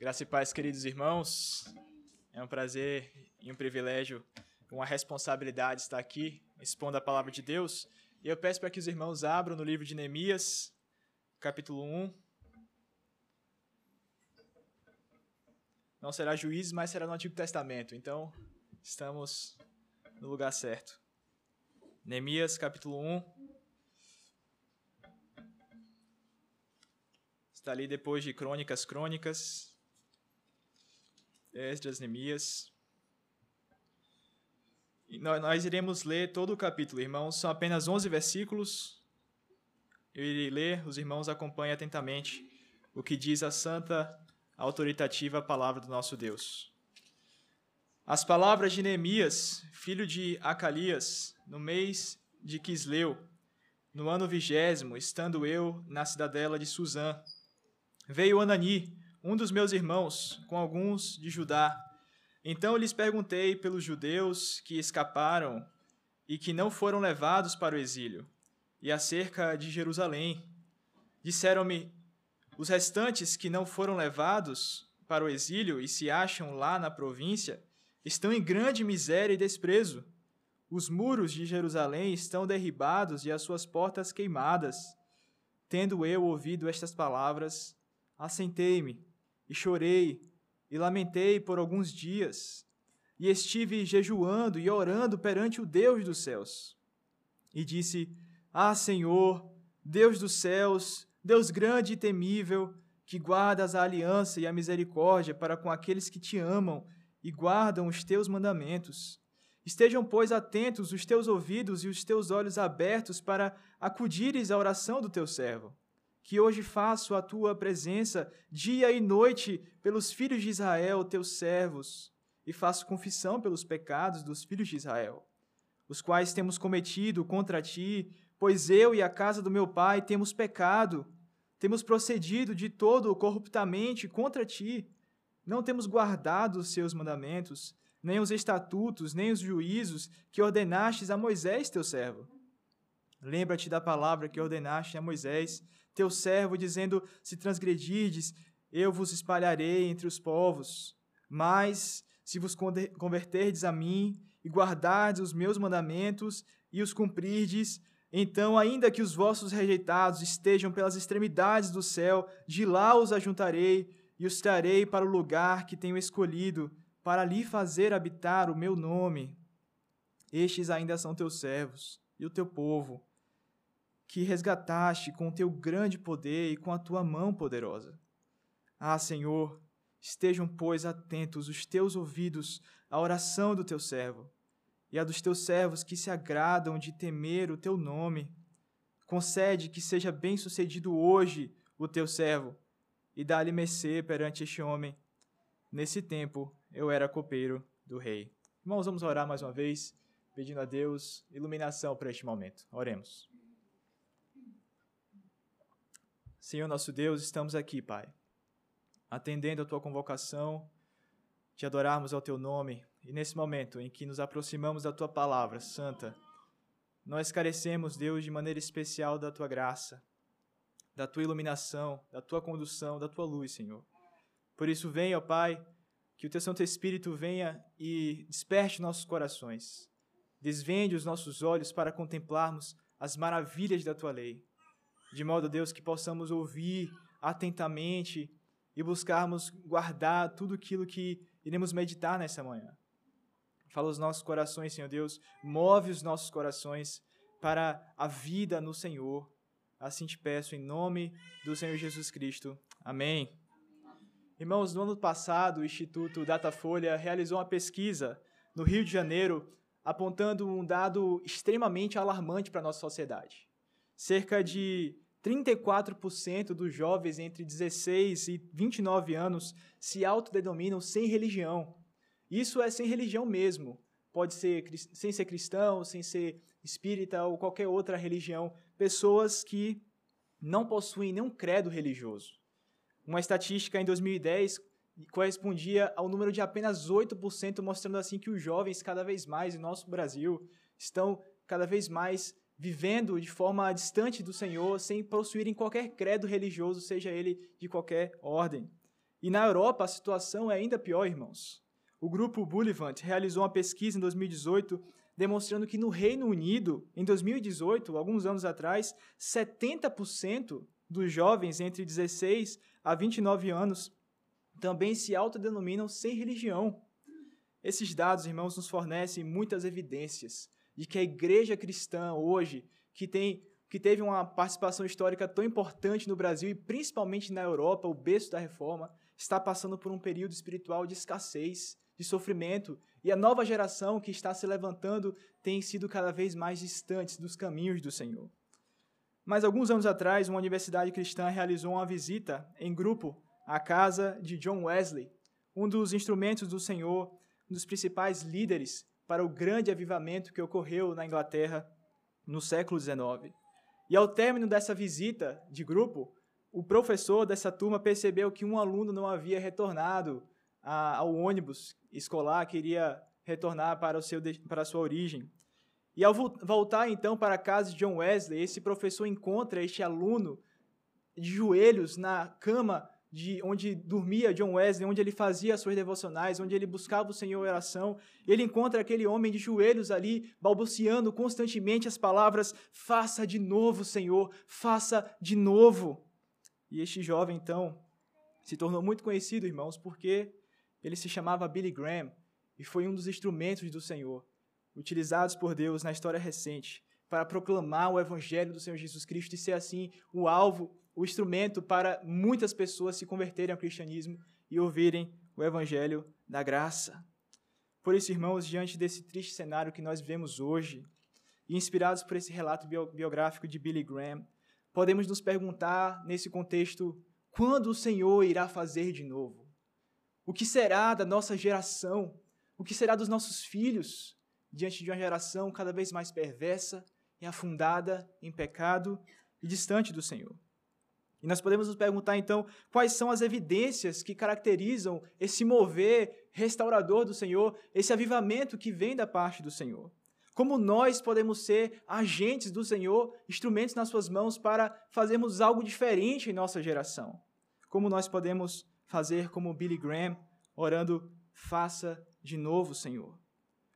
Graça e paz, queridos irmãos. É um prazer e um privilégio, uma responsabilidade estar aqui expondo a palavra de Deus. E eu peço para que os irmãos abram no livro de Neemias, capítulo 1. Não será juízes, mas será no Antigo Testamento. Então, estamos no lugar certo. Neemias, capítulo 1. Está ali depois de Crônicas, Crônicas. Esdras, Neemias. E nós iremos ler todo o capítulo, irmãos. São apenas 11 versículos. Eu irei ler, os irmãos acompanhem atentamente o que diz a santa, autoritativa palavra do nosso Deus. As palavras de Neemias, filho de Acalias, no mês de Quisleu, no ano vigésimo, estando eu na cidadela de Suzã, veio Anani, um dos meus irmãos, com alguns de Judá. Então lhes perguntei pelos judeus que escaparam e que não foram levados para o exílio, e acerca de Jerusalém. Disseram-me: os restantes que não foram levados para o exílio e se acham lá na província estão em grande miséria e desprezo. Os muros de Jerusalém estão derribados e as suas portas queimadas. Tendo eu ouvido estas palavras, assentei-me e chorei, e lamentei por alguns dias, e estive jejuando e orando perante o Deus dos céus. E disse: Ah, Senhor, Deus dos céus, Deus grande e temível, que guardas a aliança e a misericórdia para com aqueles que te amam e guardam os teus mandamentos. Estejam, pois, atentos os teus ouvidos e os teus olhos abertos para acudires à oração do teu servo que hoje faço a tua presença dia e noite pelos filhos de Israel, teus servos, e faço confissão pelos pecados dos filhos de Israel, os quais temos cometido contra ti, pois eu e a casa do meu pai temos pecado, temos procedido de todo corruptamente contra ti, não temos guardado os seus mandamentos, nem os estatutos, nem os juízos que ordenastes a Moisés, teu servo. Lembra-te da palavra que ordenaste a Moisés, teu servo, dizendo: Se transgredirdes, eu vos espalharei entre os povos. Mas, se vos converterdes a mim e guardardes os meus mandamentos e os cumprirdes, então, ainda que os vossos rejeitados estejam pelas extremidades do céu, de lá os ajuntarei e os trarei para o lugar que tenho escolhido, para ali fazer habitar o meu nome. Estes ainda são teus servos e o teu povo, que resgataste com o teu grande poder e com a tua mão poderosa. Ah, Senhor, estejam, pois, atentos os teus ouvidos à oração do teu servo e a dos teus servos que se agradam de temer o teu nome. Concede que seja bem-sucedido hoje o teu servo e dá-lhe mercê perante este homem. Nesse tempo eu era copeiro do rei. Irmãos, vamos orar mais uma vez, pedindo a Deus iluminação para este momento. Oremos. Senhor nosso Deus, estamos aqui, Pai, atendendo a tua convocação de adorarmos ao teu nome, e nesse momento em que nos aproximamos da tua palavra santa, nós carecemos, Deus, de maneira especial da tua graça, da tua iluminação, da tua condução, da tua luz, Senhor. Por isso, venha, ó Pai, que o teu Santo Espírito venha e desperte nossos corações, desvende os nossos olhos para contemplarmos as maravilhas da tua lei de modo, Deus, que possamos ouvir atentamente e buscarmos guardar tudo aquilo que iremos meditar nessa manhã. Fala os nossos corações, Senhor Deus, move os nossos corações para a vida no Senhor. Assim te peço em nome do Senhor Jesus Cristo. Amém. Irmãos, no ano passado, o Instituto Datafolha realizou uma pesquisa no Rio de Janeiro apontando um dado extremamente alarmante para a nossa sociedade cerca de 34% dos jovens entre 16 e 29 anos se autodenominam sem religião. Isso é sem religião mesmo. Pode ser sem ser cristão, sem ser espírita ou qualquer outra religião. Pessoas que não possuem nenhum credo religioso. Uma estatística em 2010 correspondia ao número de apenas 8%, mostrando assim que os jovens, cada vez mais em nosso Brasil, estão cada vez mais vivendo de forma distante do Senhor, sem possuírem qualquer credo religioso, seja ele de qualquer ordem. E na Europa a situação é ainda pior, irmãos. O grupo Bullivant realizou uma pesquisa em 2018 demonstrando que no Reino Unido, em 2018, alguns anos atrás, 70% dos jovens entre 16 a 29 anos também se autodenominam sem religião. Esses dados, irmãos, nos fornecem muitas evidências de que a igreja cristã hoje, que tem que teve uma participação histórica tão importante no Brasil e principalmente na Europa, o berço da reforma, está passando por um período espiritual de escassez, de sofrimento, e a nova geração que está se levantando tem sido cada vez mais distante dos caminhos do Senhor. Mas alguns anos atrás, uma universidade cristã realizou uma visita em grupo à casa de John Wesley, um dos instrumentos do Senhor, um dos principais líderes para o grande avivamento que ocorreu na Inglaterra no século XIX. E ao término dessa visita de grupo, o professor dessa turma percebeu que um aluno não havia retornado a, ao ônibus escolar, queria retornar para, o seu, para a sua origem. E ao voltar então para a casa de John Wesley, esse professor encontra este aluno de joelhos na cama de onde dormia John Wesley, onde ele fazia as suas devocionais, onde ele buscava o Senhor em oração. Ele encontra aquele homem de joelhos ali, balbuciando constantemente as palavras: Faça de novo, Senhor, faça de novo. E este jovem, então, se tornou muito conhecido, irmãos, porque ele se chamava Billy Graham e foi um dos instrumentos do Senhor, utilizados por Deus na história recente para proclamar o evangelho do Senhor Jesus Cristo e ser assim o alvo o instrumento para muitas pessoas se converterem ao cristianismo e ouvirem o evangelho da graça. Por isso, irmãos, diante desse triste cenário que nós vemos hoje, e inspirados por esse relato biográfico de Billy Graham, podemos nos perguntar nesse contexto: quando o Senhor irá fazer de novo? O que será da nossa geração? O que será dos nossos filhos diante de uma geração cada vez mais perversa e afundada em pecado e distante do Senhor? E nós podemos nos perguntar então quais são as evidências que caracterizam esse mover restaurador do Senhor, esse avivamento que vem da parte do Senhor. Como nós podemos ser agentes do Senhor, instrumentos nas suas mãos para fazermos algo diferente em nossa geração. Como nós podemos fazer como Billy Graham, orando, faça de novo, Senhor.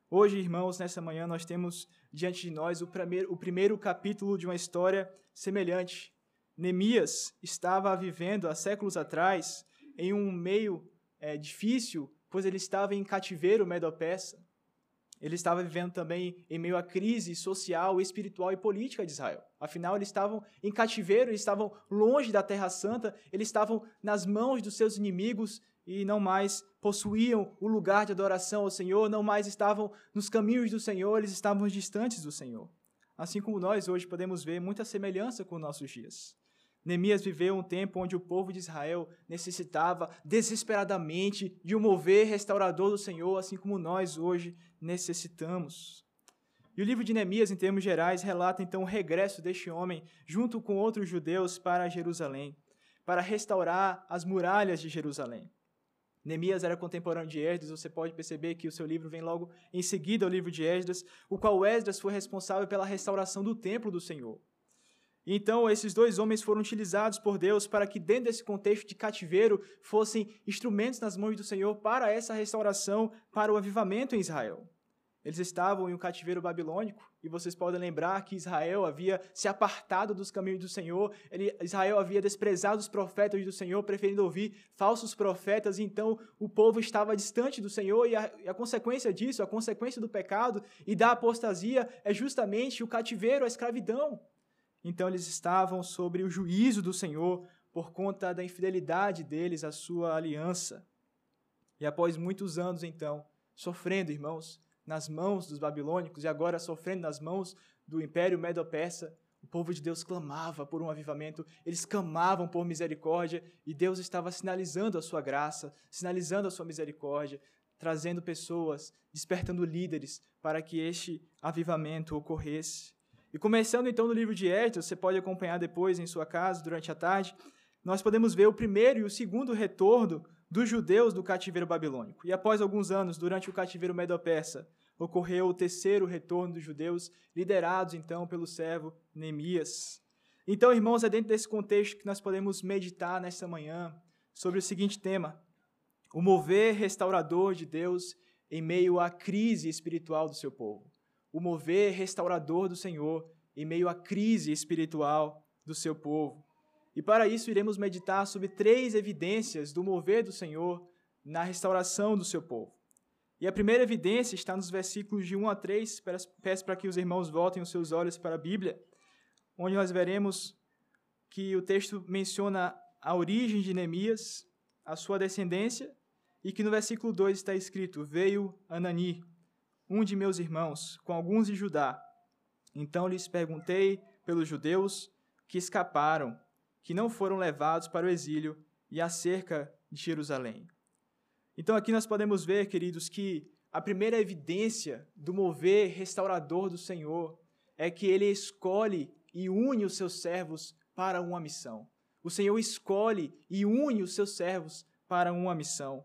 Hoje, irmãos, nessa manhã nós temos diante de nós o primeiro, o primeiro capítulo de uma história semelhante Neemias estava vivendo há séculos atrás em um meio é, difícil, pois ele estava em cativeiro medo-persa. Ele estava vivendo também em meio à crise social, espiritual e política de Israel. Afinal, eles estavam em cativeiro, eles estavam longe da Terra Santa, eles estavam nas mãos dos seus inimigos e não mais possuíam o lugar de adoração ao Senhor, não mais estavam nos caminhos do Senhor, eles estavam distantes do Senhor. Assim como nós hoje podemos ver muita semelhança com nossos dias. Neemias viveu um tempo onde o povo de Israel necessitava desesperadamente de um mover restaurador do Senhor, assim como nós hoje necessitamos. E o livro de Neemias, em termos gerais, relata então o regresso deste homem, junto com outros judeus, para Jerusalém, para restaurar as muralhas de Jerusalém. Neemias era contemporâneo de Esdras, você pode perceber que o seu livro vem logo em seguida ao livro de Esdras, o qual Esdras foi responsável pela restauração do templo do Senhor. Então, esses dois homens foram utilizados por Deus para que, dentro desse contexto de cativeiro, fossem instrumentos nas mãos do Senhor para essa restauração, para o avivamento em Israel. Eles estavam em um cativeiro babilônico, e vocês podem lembrar que Israel havia se apartado dos caminhos do Senhor, ele, Israel havia desprezado os profetas do Senhor, preferindo ouvir falsos profetas, então o povo estava distante do Senhor, e a, e a consequência disso, a consequência do pecado e da apostasia, é justamente o cativeiro, a escravidão. Então eles estavam sobre o juízo do Senhor por conta da infidelidade deles à sua aliança. E após muitos anos, então, sofrendo, irmãos, nas mãos dos babilônicos e agora sofrendo nas mãos do Império Medo-Persa, o povo de Deus clamava por um avivamento, eles clamavam por misericórdia e Deus estava sinalizando a sua graça, sinalizando a sua misericórdia, trazendo pessoas, despertando líderes para que este avivamento ocorresse. E começando então no livro de Esdras, você pode acompanhar depois em sua casa durante a tarde, nós podemos ver o primeiro e o segundo retorno dos judeus do cativeiro babilônico. E após alguns anos, durante o cativeiro medo-persa, ocorreu o terceiro retorno dos judeus, liderados então pelo servo Neemias. Então, irmãos, é dentro desse contexto que nós podemos meditar nesta manhã sobre o seguinte tema: o mover restaurador de Deus em meio à crise espiritual do seu povo. O mover restaurador do Senhor em meio à crise espiritual do seu povo. E para isso iremos meditar sobre três evidências do mover do Senhor na restauração do seu povo. E a primeira evidência está nos versículos de 1 a 3. Peço para que os irmãos voltem os seus olhos para a Bíblia, onde nós veremos que o texto menciona a origem de Neemias, a sua descendência, e que no versículo 2 está escrito: Veio Anani, um de meus irmãos, com alguns de Judá. Então lhes perguntei pelos judeus que escaparam, que não foram levados para o exílio, e acerca de Jerusalém. Então aqui nós podemos ver, queridos, que a primeira evidência do mover restaurador do Senhor é que ele escolhe e une os seus servos para uma missão. O Senhor escolhe e une os seus servos para uma missão.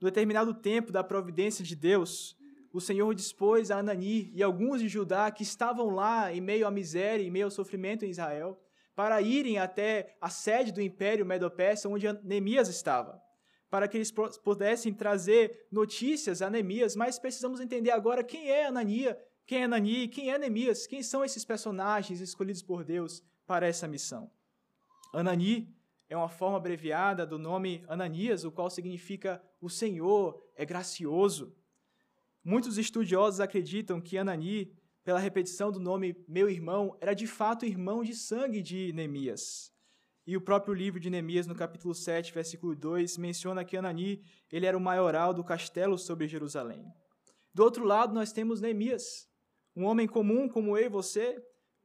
No determinado tempo da providência de Deus, o Senhor dispôs a Anani e alguns de Judá que estavam lá em meio à miséria, em meio ao sofrimento em Israel, para irem até a sede do Império Medo-Persa, onde Neemias estava, para que eles pudessem trazer notícias a Neemias, mas precisamos entender agora quem é Anania, quem é Anani, quem é Neemias, quem são esses personagens escolhidos por Deus para essa missão. Anani é uma forma abreviada do nome Ananias, o qual significa o Senhor é gracioso. Muitos estudiosos acreditam que Anani, pela repetição do nome meu irmão, era de fato irmão de sangue de Neemias. E o próprio livro de Neemias, no capítulo 7, versículo 2, menciona que Anani ele era o maioral do castelo sobre Jerusalém. Do outro lado, nós temos Neemias, um homem comum como eu e você,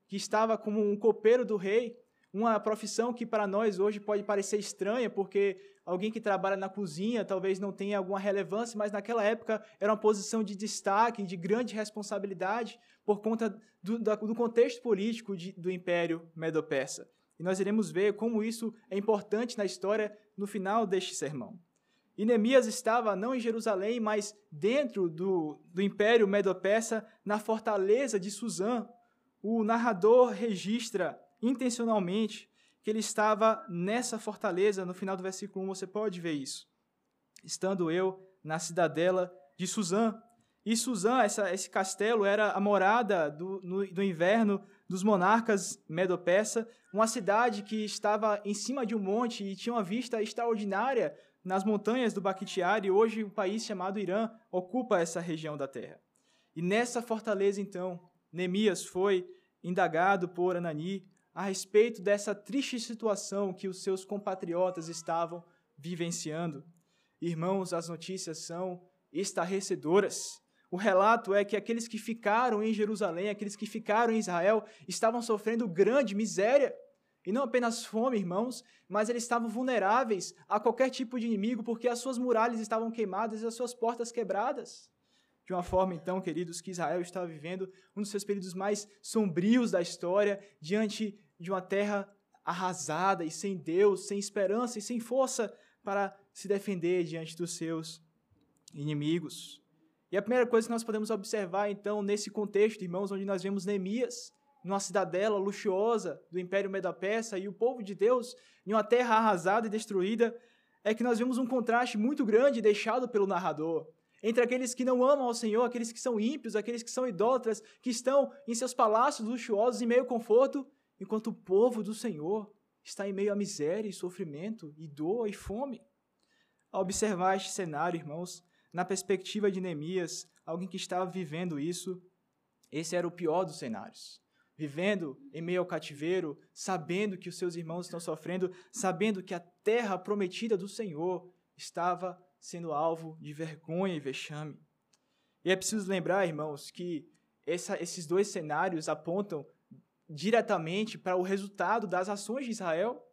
que estava como um copeiro do rei, uma profissão que para nós hoje pode parecer estranha, porque alguém que trabalha na cozinha talvez não tenha alguma relevância, mas naquela época era uma posição de destaque, de grande responsabilidade, por conta do, do contexto político de, do Império Medo-Persa. E nós iremos ver como isso é importante na história no final deste sermão. E Neemias estava não em Jerusalém, mas dentro do, do Império Medo-Persa, na fortaleza de Suzã. O narrador registra intencionalmente que ele estava nessa fortaleza. No final do versículo 1 você pode ver isso. Estando eu na cidadela de Suzã. E Suzã, essa, esse castelo, era a morada do, no, do inverno dos monarcas Medo-Persa, uma cidade que estava em cima de um monte e tinha uma vista extraordinária nas montanhas do Bakhtiari. Hoje, um país chamado Irã ocupa essa região da terra. E nessa fortaleza, então, Neemias foi indagado por Anani a respeito dessa triste situação que os seus compatriotas estavam vivenciando. Irmãos, as notícias são estarrecedoras. O relato é que aqueles que ficaram em Jerusalém, aqueles que ficaram em Israel, estavam sofrendo grande miséria. E não apenas fome, irmãos, mas eles estavam vulneráveis a qualquer tipo de inimigo, porque as suas muralhas estavam queimadas e as suas portas quebradas. De uma forma, então, queridos, que Israel estava vivendo um dos seus períodos mais sombrios da história, diante de uma terra arrasada e sem Deus, sem esperança e sem força para se defender diante dos seus inimigos. E a primeira coisa que nós podemos observar, então, nesse contexto, irmãos, onde nós vemos Neemias, numa cidadela luxuosa do Império Medo-Persa e o povo de Deus em uma terra arrasada e destruída, é que nós vemos um contraste muito grande deixado pelo narrador entre aqueles que não amam ao Senhor, aqueles que são ímpios, aqueles que são idólatras, que estão em seus palácios luxuosos em meio conforto, enquanto o povo do Senhor está em meio a miséria e sofrimento, e dor e fome. Ao observar este cenário, irmãos, na perspectiva de Neemias, alguém que estava vivendo isso, esse era o pior dos cenários. Vivendo em meio ao cativeiro, sabendo que os seus irmãos estão sofrendo, sabendo que a terra prometida do Senhor estava sendo alvo de vergonha e vexame. E é preciso lembrar, irmãos, que essa, esses dois cenários apontam diretamente para o resultado das ações de Israel,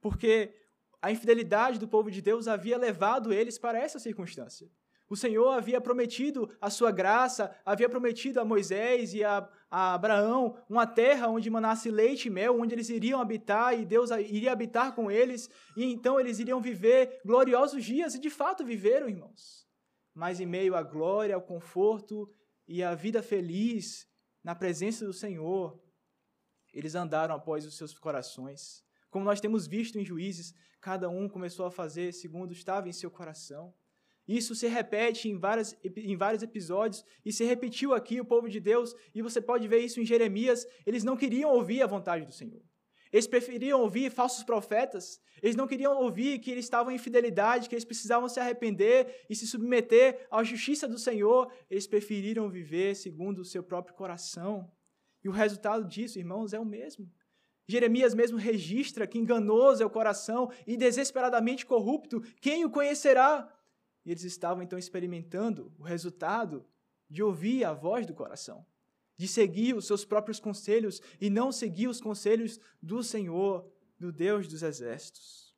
porque a infidelidade do povo de Deus havia levado eles para essa circunstância. O Senhor havia prometido a sua graça, havia prometido a Moisés e a, a, Abraão uma terra onde manasse leite e mel, onde eles iriam habitar e Deus iria habitar com eles, e então eles iriam viver gloriosos dias, e de fato viveram, irmãos. Mas em meio à glória, ao conforto e à vida feliz na presença do Senhor, eles andaram após os seus corações, como nós temos visto em Juízes, cada um começou a fazer segundo estava em seu coração. Isso se repete em, várias, em vários episódios e se repetiu aqui o povo de Deus, e você pode ver isso em Jeremias. Eles não queriam ouvir a vontade do Senhor. Eles preferiam ouvir falsos profetas. Eles não queriam ouvir que eles estavam em fidelidade, que eles precisavam se arrepender e se submeter à justiça do Senhor. Eles preferiram viver segundo o seu próprio coração. E o resultado disso, irmãos, é o mesmo. Jeremias mesmo registra que enganoso é o coração e desesperadamente corrupto, quem o conhecerá? E eles estavam então experimentando o resultado de ouvir a voz do coração, de seguir os seus próprios conselhos e não seguir os conselhos do Senhor, do Deus dos exércitos.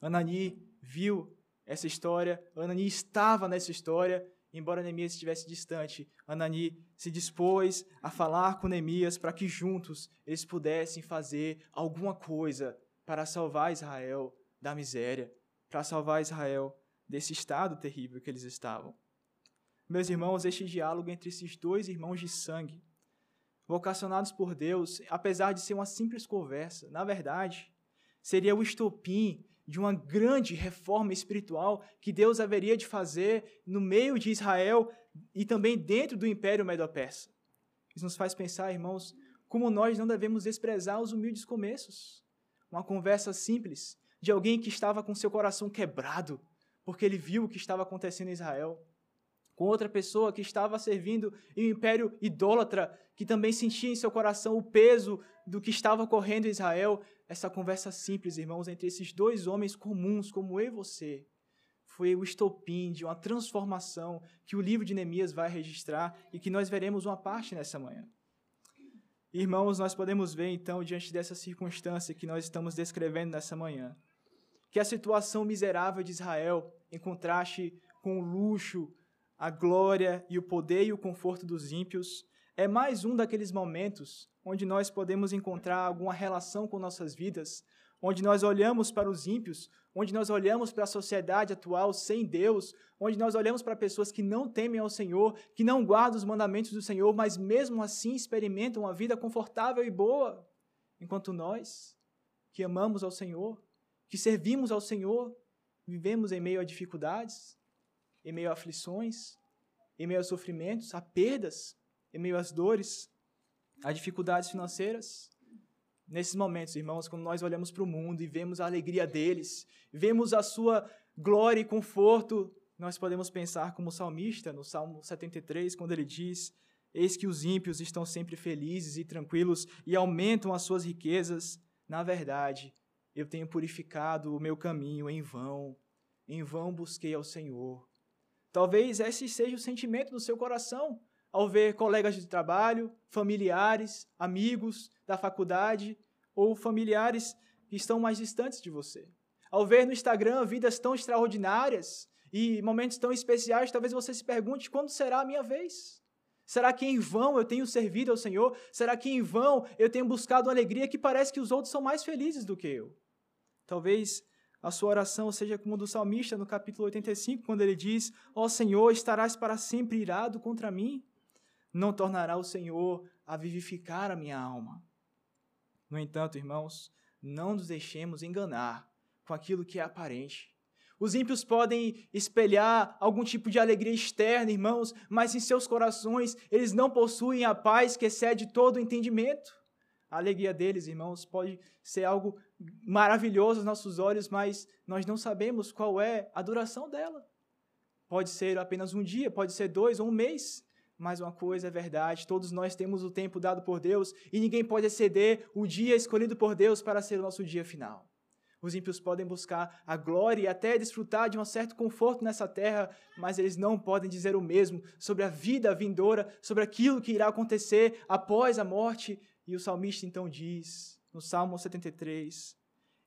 Anani viu essa história, Anani estava nessa história, embora Neemias estivesse distante. Anani se dispôs a falar com Neemias para que juntos eles pudessem fazer alguma coisa para salvar Israel da miséria, para salvar Israel desse estado terrível que eles estavam. Meus irmãos, este diálogo entre esses dois irmãos de sangue, vocacionados por Deus, apesar de ser uma simples conversa, na verdade, seria o estopim de uma grande reforma espiritual que Deus haveria de fazer no meio de Israel e também dentro do Império Medo-Persa. Isso nos faz pensar, irmãos, como nós não devemos desprezar os humildes começos. Uma conversa simples de alguém que estava com seu coração quebrado, porque ele viu o que estava acontecendo em Israel. Com outra pessoa que estava servindo em um império idólatra, que também sentia em seu coração o peso do que estava ocorrendo em Israel. Essa conversa simples, irmãos, entre esses dois homens comuns, como eu e você, foi o estopim de uma transformação que o livro de Neemias vai registrar e que nós veremos uma parte nessa manhã. Irmãos, nós podemos ver então, diante dessa circunstância que nós estamos descrevendo nessa manhã, que a situação miserável de Israel, em contraste com o luxo, a glória e o poder e o conforto dos ímpios, é mais um daqueles momentos onde nós podemos encontrar alguma relação com nossas vidas, onde nós olhamos para os ímpios, onde nós olhamos para a sociedade atual sem Deus, onde nós olhamos para pessoas que não temem ao Senhor, que não guardam os mandamentos do Senhor, mas mesmo assim experimentam uma vida confortável e boa, enquanto nós, que amamos ao Senhor, que servimos ao Senhor, vivemos em meio a dificuldades, em meio a aflições, em meio a sofrimentos, a perdas, em meio às dores, a dificuldades financeiras. Nesses momentos, irmãos, quando nós olhamos para o mundo e vemos a alegria deles, vemos a sua glória e conforto, nós podemos pensar como o salmista no Salmo 73, quando ele diz: Eis que os ímpios estão sempre felizes e tranquilos e aumentam as suas riquezas. Na verdade, eu tenho purificado o meu caminho em vão, em vão busquei ao Senhor. Talvez esse seja o sentimento do seu coração ao ver colegas de trabalho, familiares, amigos da faculdade ou familiares que estão mais distantes de você. Ao ver no Instagram vidas tão extraordinárias e momentos tão especiais, talvez você se pergunte quando será a minha vez? Será que em vão eu tenho servido ao Senhor? Será que em vão eu tenho buscado uma alegria que parece que os outros são mais felizes do que eu? Talvez a sua oração seja como a do salmista no capítulo 85, quando ele diz: Ó oh, Senhor, estarás para sempre irado contra mim? Não tornará o Senhor a vivificar a minha alma. No entanto, irmãos, não nos deixemos enganar com aquilo que é aparente. Os ímpios podem espelhar algum tipo de alegria externa, irmãos, mas em seus corações eles não possuem a paz que excede todo o entendimento. A alegria deles, irmãos, pode ser algo maravilhoso aos nossos olhos, mas nós não sabemos qual é a duração dela. Pode ser apenas um dia, pode ser dois ou um mês. Mas uma coisa é verdade: todos nós temos o tempo dado por Deus e ninguém pode exceder o dia escolhido por Deus para ser o nosso dia final. Os ímpios podem buscar a glória e até desfrutar de um certo conforto nessa terra, mas eles não podem dizer o mesmo sobre a vida vindoura, sobre aquilo que irá acontecer após a morte. E o salmista então diz: no Salmo 73,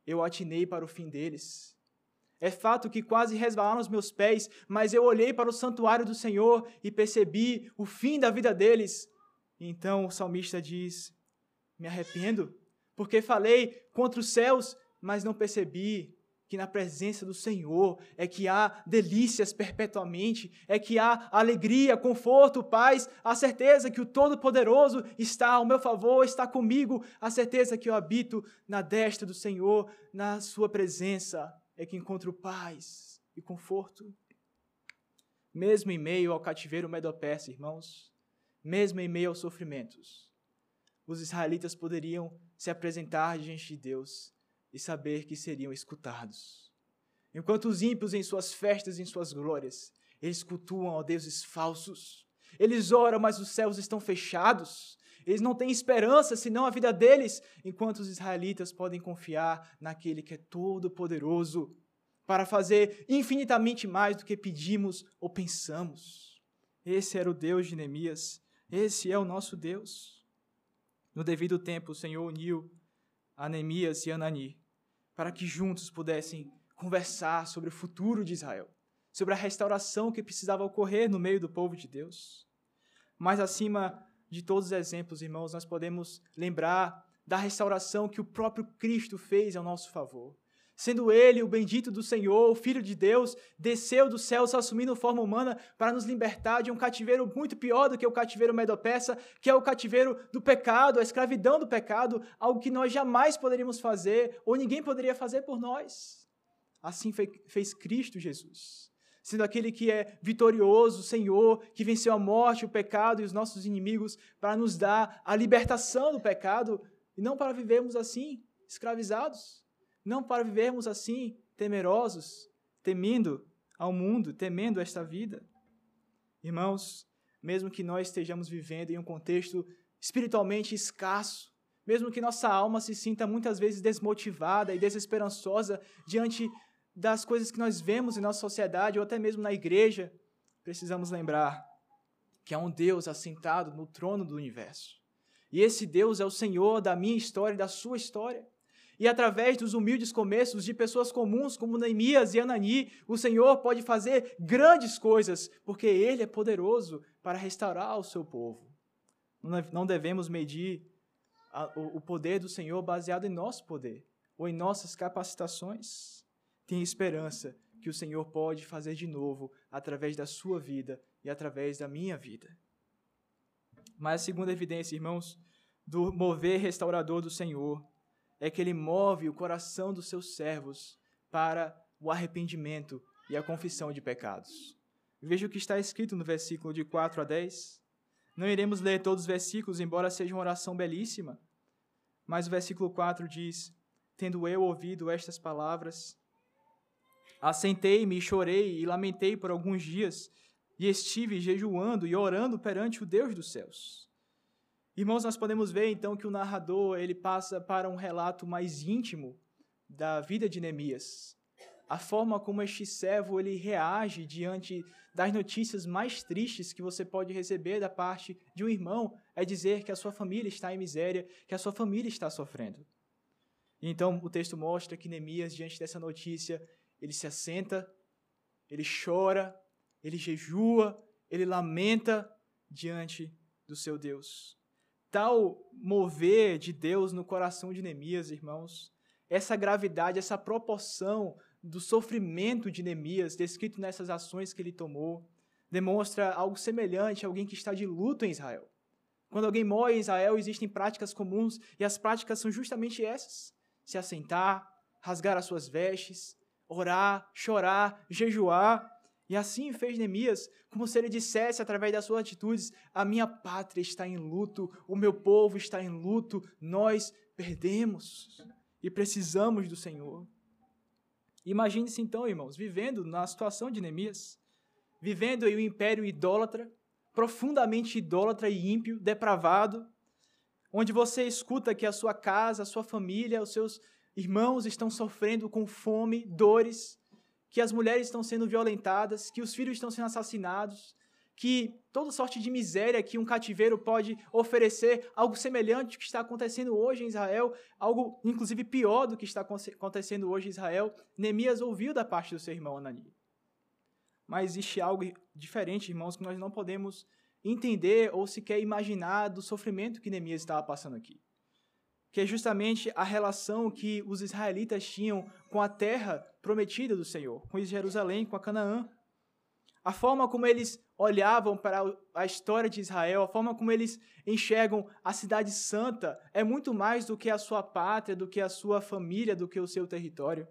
eu atinei para o fim deles. É fato que quase resvalaram os meus pés, mas eu olhei para o santuário do Senhor e percebi o fim da vida deles. então o salmista diz: Me arrependo, porque falei contra os céus, mas não percebi que na presença do Senhor é que há delícias perpetuamente, é que há alegria, conforto, paz, a certeza que o Todo-Poderoso está ao meu favor, está comigo, a certeza que eu habito na destra do Senhor, na Sua presença, é que encontro paz e conforto. Mesmo em meio ao cativeiro medo-persa, irmãos, mesmo em meio aos sofrimentos, os israelitas poderiam se apresentar diante de Deus e saber que seriam escutados. Enquanto os ímpios, em suas festas e em suas glórias, eles cultuam a deuses falsos. Eles oram, mas os céus estão fechados. Eles não têm esperança senão a vida deles, enquanto os israelitas podem confiar naquele que é todo-poderoso para fazer infinitamente mais do que pedimos ou pensamos. Esse era o Deus de Neemias. Esse é o nosso Deus. No devido tempo, o Senhor uniu a Neemias e Anani para que juntos pudessem conversar sobre o futuro de Israel, sobre a restauração que precisava ocorrer no meio do povo de Deus. Mas acima de todos os exemplos, irmãos, nós podemos lembrar da restauração que o próprio Cristo fez ao nosso favor. Sendo ele o bendito do Senhor, o Filho de Deus, desceu dos céus assumindo forma humana para nos libertar de um cativeiro muito pior do que o cativeiro medopeça, que é o cativeiro do pecado, a escravidão do pecado, algo que nós jamais poderíamos fazer ou ninguém poderia fazer por nós. Assim fez Cristo Jesus, sendo aquele que é vitorioso, Senhor, que venceu a morte, o pecado e os nossos inimigos, para nos dar a libertação do pecado e não para vivermos assim, escravizados não para vivermos assim, temerosos, temendo ao mundo, temendo esta vida. Irmãos, mesmo que nós estejamos vivendo em um contexto espiritualmente escasso, mesmo que nossa alma se sinta muitas vezes desmotivada e desesperançosa diante das coisas que nós vemos em nossa sociedade ou até mesmo na igreja, precisamos lembrar que há um Deus assentado no trono do universo. E esse Deus é o Senhor da minha história e da sua história. E através dos humildes começos de pessoas comuns como Neemias e Anani, o Senhor pode fazer grandes coisas, porque Ele é poderoso para restaurar o seu povo. Não devemos medir o poder do Senhor baseado em nosso poder ou em nossas capacitações. Tenha esperança que o Senhor pode fazer de novo através da sua vida e através da minha vida. Mas a segunda evidência, irmãos, do mover restaurador do Senhor é que ele move o coração dos seus servos para o arrependimento e a confissão de pecados. Veja o que está escrito no versículo de 4 a 10. Não iremos ler todos os versículos, embora seja uma oração belíssima, mas o versículo 4 diz: Tendo eu ouvido estas palavras, assentei-me chorei e lamentei por alguns dias, e estive jejuando e orando perante o Deus dos céus. Irmãos, nós podemos ver então que o narrador ele passa para um relato mais íntimo da vida de Neemias. A forma como este servo ele reage diante das notícias mais tristes que você pode receber da parte de um irmão é dizer que a sua família está em miséria, que a sua família está sofrendo. Então o texto mostra que Neemias diante dessa notícia, ele se assenta, ele chora, ele jejua, ele lamenta diante do seu Deus tal mover de Deus no coração de Neemias, irmãos, essa gravidade, essa proporção do sofrimento de Neemias, descrito nessas ações que ele tomou, demonstra algo semelhante a alguém que está de luto em Israel. Quando alguém morre em Israel, existem práticas comuns, e as práticas são justamente essas: se assentar, rasgar as suas vestes, orar, chorar, jejuar, e assim fez Neemias, como se ele dissesse através das suas atitudes: A minha pátria está em luto, o meu povo está em luto, nós perdemos e precisamos do Senhor. Imagine-se então, irmãos, vivendo na situação de Neemias, vivendo em um império idólatra, profundamente idólatra e ímpio, depravado, onde você escuta que a sua casa, a sua família, os seus irmãos estão sofrendo com fome, dores, que as mulheres estão sendo violentadas, que os filhos estão sendo assassinados, que toda sorte de miséria que um cativeiro pode oferecer, algo semelhante ao que está acontecendo hoje em Israel, algo inclusive pior do que está acontecendo hoje em Israel, Neemias ouviu da parte do seu irmão Anani. Mas existe algo diferente, irmãos, que nós não podemos entender ou sequer imaginar do sofrimento que Neemias estava passando aqui. Que é justamente a relação que os israelitas tinham com a terra prometida do Senhor, com Jerusalém, com a Canaã. A forma como eles olhavam para a história de Israel, a forma como eles enxergam a cidade santa, é muito mais do que a sua pátria, do que a sua família, do que o seu território.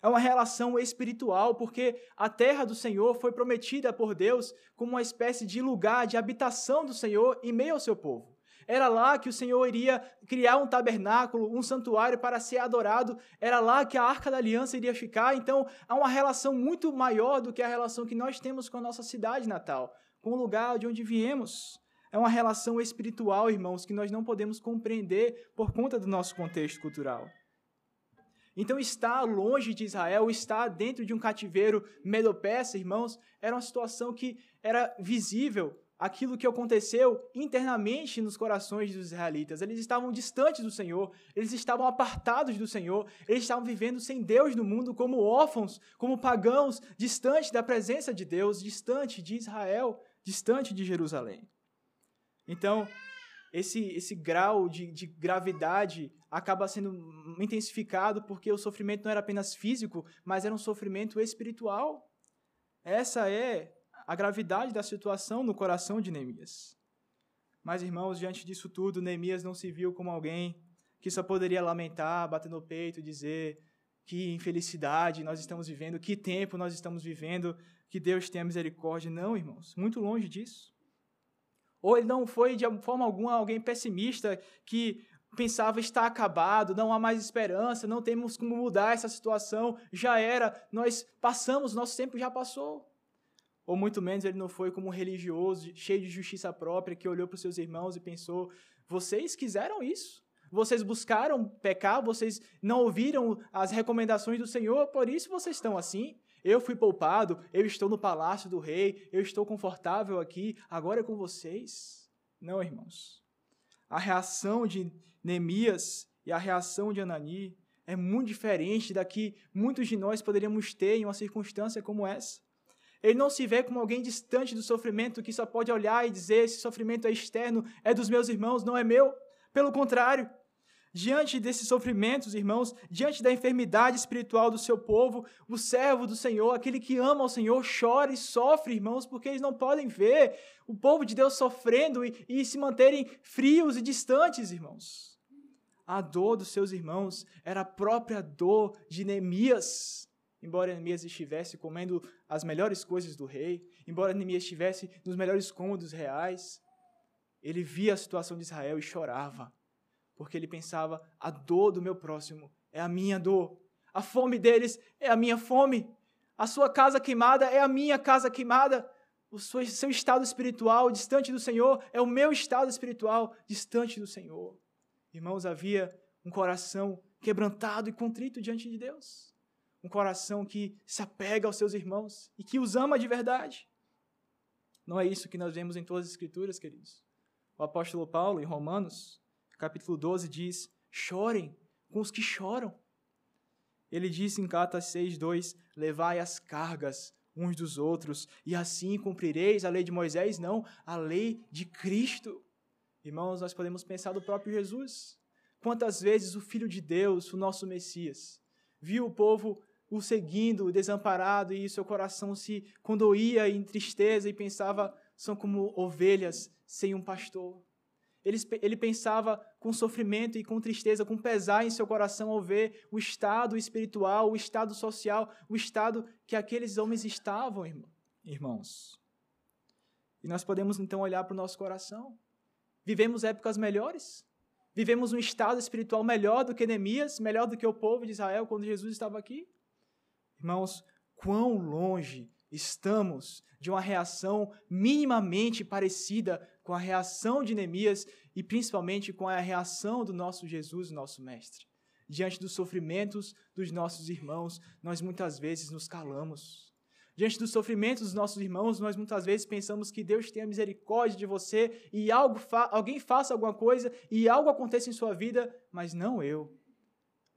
É uma relação espiritual, porque a terra do Senhor foi prometida por Deus como uma espécie de lugar de habitação do Senhor em meio ao seu povo. Era lá que o Senhor iria criar um tabernáculo, um santuário para ser adorado. Era lá que a arca da aliança iria ficar. Então, há uma relação muito maior do que a relação que nós temos com a nossa cidade natal, com o lugar de onde viemos. É uma relação espiritual, irmãos, que nós não podemos compreender por conta do nosso contexto cultural. Então, estar longe de Israel, estar dentro de um cativeiro medo-persa, irmãos, era uma situação que era visível aquilo que aconteceu internamente nos corações dos israelitas. Eles estavam distantes do Senhor, eles estavam apartados do Senhor, eles estavam vivendo sem Deus no mundo, como órfãos, como pagãos, distante da presença de Deus, distante de Israel, distante de Jerusalém. Então, esse, esse grau de, de gravidade acaba sendo intensificado porque o sofrimento não era apenas físico, mas era um sofrimento espiritual. Essa é a gravidade da situação no coração de Neemias. Mas, irmãos, diante disso tudo, Neemias não se viu como alguém que só poderia lamentar, bater no peito, dizer que infelicidade nós estamos vivendo, que tempo nós estamos vivendo, que Deus tenha misericórdia. Não, irmãos, muito longe disso. Ou ele não foi, de forma alguma, alguém pessimista que pensava está acabado, não há mais esperança, não temos como mudar essa situação, já era, nós passamos, nosso tempo já passou ou muito menos ele não foi como um religioso, cheio de justiça própria, que olhou para os seus irmãos e pensou: vocês quiseram isso. Vocês buscaram pecar, vocês não ouviram as recomendações do Senhor, por isso vocês estão assim. Eu fui poupado, eu estou no palácio do rei, eu estou confortável aqui, agora é com vocês. Não, irmãos. A reação de Neemias e a reação de Anani é muito diferente da que muitos de nós poderíamos ter em uma circunstância como essa. Ele não se vê como alguém distante do sofrimento que só pode olhar e dizer: esse sofrimento é externo, é dos meus irmãos, não é meu. Pelo contrário, diante desses sofrimentos, irmãos, diante da enfermidade espiritual do seu povo, o servo do Senhor, aquele que ama ao Senhor, chora e sofre, irmãos, porque eles não podem ver o povo de Deus sofrendo e, e se manterem frios e distantes, irmãos. A dor dos seus irmãos era a própria dor de Neemias. Embora Neemias estivesse comendo as melhores coisas do rei, embora Neemias estivesse nos melhores cômodos reais, ele via a situação de Israel e chorava, porque ele pensava: a dor do meu próximo é a minha dor, a fome deles é a minha fome, a sua casa queimada é a minha casa queimada, o seu estado espiritual distante do Senhor é o meu estado espiritual distante do Senhor. Irmãos, havia um coração quebrantado e contrito diante de Deus um coração que se apega aos seus irmãos e que os ama de verdade. Não é isso que nós vemos em todas as Escrituras, queridos. O apóstolo Paulo, em Romanos, capítulo 12, diz: chorem com os que choram. Ele disse em Gálatas 6, 2: Levai as cargas uns dos outros, e assim cumprireis a lei de Moisés, não, a lei de Cristo. Irmãos, nós podemos pensar do próprio Jesus. Quantas vezes o Filho de Deus, o nosso Messias, viu o povo o seguindo, desamparado, e seu coração se condoía em tristeza e pensava: são como ovelhas sem um pastor. Ele, ele pensava com sofrimento e com tristeza, com pesar em seu coração ao ver o estado espiritual, o estado social, o estado que aqueles homens estavam, irmãos. E nós podemos então olhar para o nosso coração. Vivemos épocas melhores? Vivemos um estado espiritual melhor do que Neemias, melhor do que o povo de Israel quando Jesus estava aqui? Irmãos, quão longe estamos de uma reação minimamente parecida com a reação de Neemias e principalmente com a reação do nosso Jesus, nosso Mestre. Diante dos sofrimentos dos nossos irmãos, nós muitas vezes nos calamos. Diante dos sofrimentos dos nossos irmãos, nós muitas vezes pensamos que Deus tenha misericórdia de você e algo fa alguém faça alguma coisa e algo aconteça em sua vida, mas não eu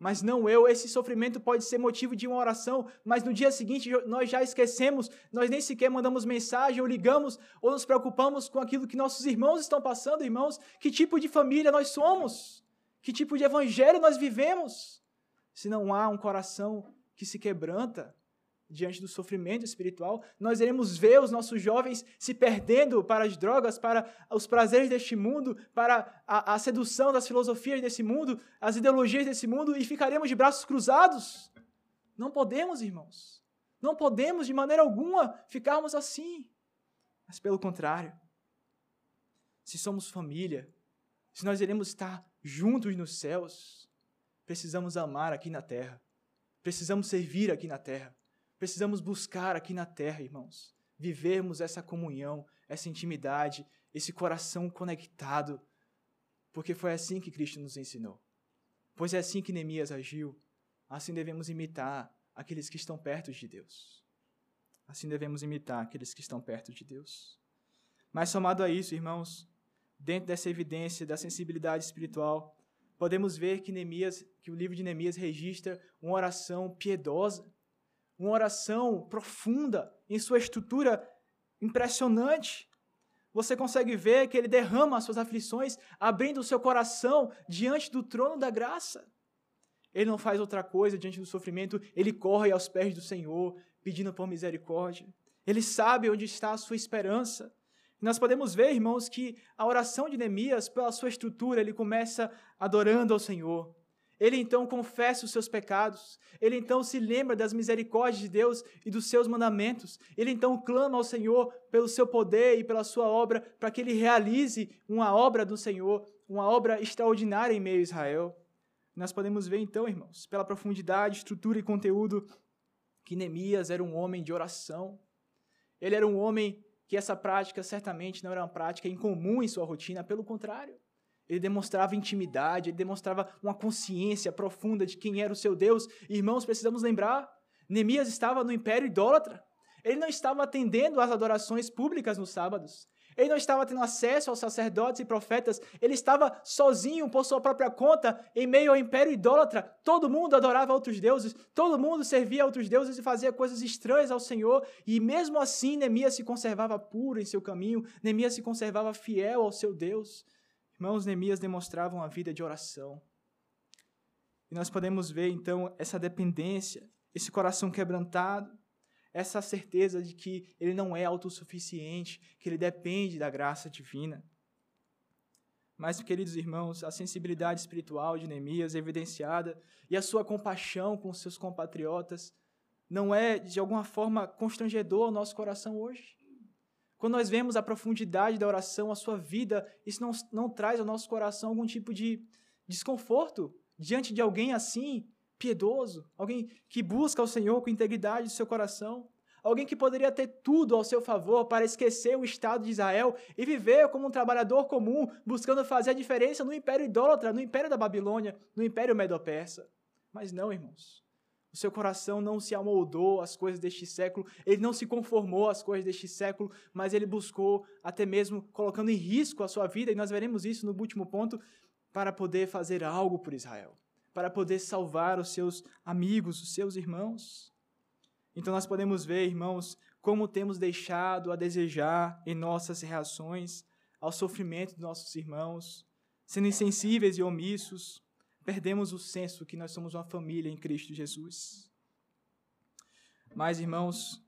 mas não eu. Esse sofrimento pode ser motivo de uma oração, mas no dia seguinte nós já esquecemos, nós nem sequer mandamos mensagem, ou ligamos, ou nos preocupamos com aquilo que nossos irmãos estão passando, irmãos. Que tipo de família nós somos? Que tipo de evangelho nós vivemos? Se não há um coração que se quebranta diante do sofrimento espiritual, nós iremos ver os nossos jovens se perdendo para as drogas, para os prazeres deste mundo, para a, a sedução das filosofias desse mundo, as ideologias desse mundo e ficaremos de braços cruzados. Não podemos, irmãos. Não podemos de maneira alguma ficarmos assim. Mas pelo contrário, se somos família, se nós iremos estar juntos nos céus, precisamos amar aqui na terra. Precisamos servir aqui na terra. Precisamos buscar aqui na terra, irmãos. Vivermos essa comunhão, essa intimidade, esse coração conectado. Porque foi assim que Cristo nos ensinou. Pois é assim que Neemias agiu. Assim devemos imitar aqueles que estão perto de Deus. Assim devemos imitar aqueles que estão perto de Deus. Mas somado a isso, irmãos, dentro dessa evidência da sensibilidade espiritual, podemos ver que Neemias, que o livro de Neemias registra uma oração piedosa, uma oração profunda em sua estrutura impressionante. Você consegue ver que ele derrama as suas aflições, abrindo o seu coração diante do trono da graça. Ele não faz outra coisa diante do sofrimento, ele corre aos pés do Senhor, pedindo por misericórdia. Ele sabe onde está a sua esperança. Nós podemos ver, irmãos, que a oração de Neemias, pela sua estrutura, ele começa adorando ao Senhor. Ele então confessa os seus pecados. Ele então se lembra das misericórdias de Deus e dos seus mandamentos. Ele então clama ao Senhor pelo seu poder e pela sua obra, para que ele realize uma obra do Senhor, uma obra extraordinária em meio a Israel. Nós podemos ver então, irmãos, pela profundidade, estrutura e conteúdo, que Neemias era um homem de oração. Ele era um homem que essa prática certamente não era uma prática incomum em sua rotina, pelo contrário. Ele demonstrava intimidade, ele demonstrava uma consciência profunda de quem era o seu Deus. Irmãos, precisamos lembrar: Neemias estava no império idólatra. Ele não estava atendendo às adorações públicas nos sábados. Ele não estava tendo acesso aos sacerdotes e profetas, ele estava sozinho por sua própria conta, em meio ao império idólatra. Todo mundo adorava outros deuses, todo mundo servia a outros deuses e fazia coisas estranhas ao Senhor, e mesmo assim Neemias se conservava puro em seu caminho, Neemias se conservava fiel ao seu Deus. Irmãos, Neemias demonstrava uma vida de oração. E nós podemos ver então essa dependência, esse coração quebrantado, essa certeza de que ele não é autossuficiente, que ele depende da graça divina. Mas, queridos irmãos, a sensibilidade espiritual de Neemias evidenciada e a sua compaixão com seus compatriotas não é, de alguma forma, constrangedor ao nosso coração hoje? Quando nós vemos a profundidade da oração, a sua vida, isso não, não traz ao nosso coração algum tipo de desconforto diante de alguém assim, piedoso, alguém que busca o Senhor com integridade do seu coração, alguém que poderia ter tudo ao seu favor para esquecer o Estado de Israel e viver como um trabalhador comum, buscando fazer a diferença no império idólatra, no império da Babilônia, no império medo-persa. Mas não, irmãos. O seu coração não se amoldou às coisas deste século, ele não se conformou às coisas deste século, mas ele buscou, até mesmo colocando em risco a sua vida, e nós veremos isso no último ponto, para poder fazer algo por Israel para poder salvar os seus amigos, os seus irmãos. Então nós podemos ver, irmãos, como temos deixado a desejar em nossas reações ao sofrimento dos nossos irmãos, sendo insensíveis e omissos, perdemos o senso que nós somos uma família em Cristo Jesus. Mas, irmãos,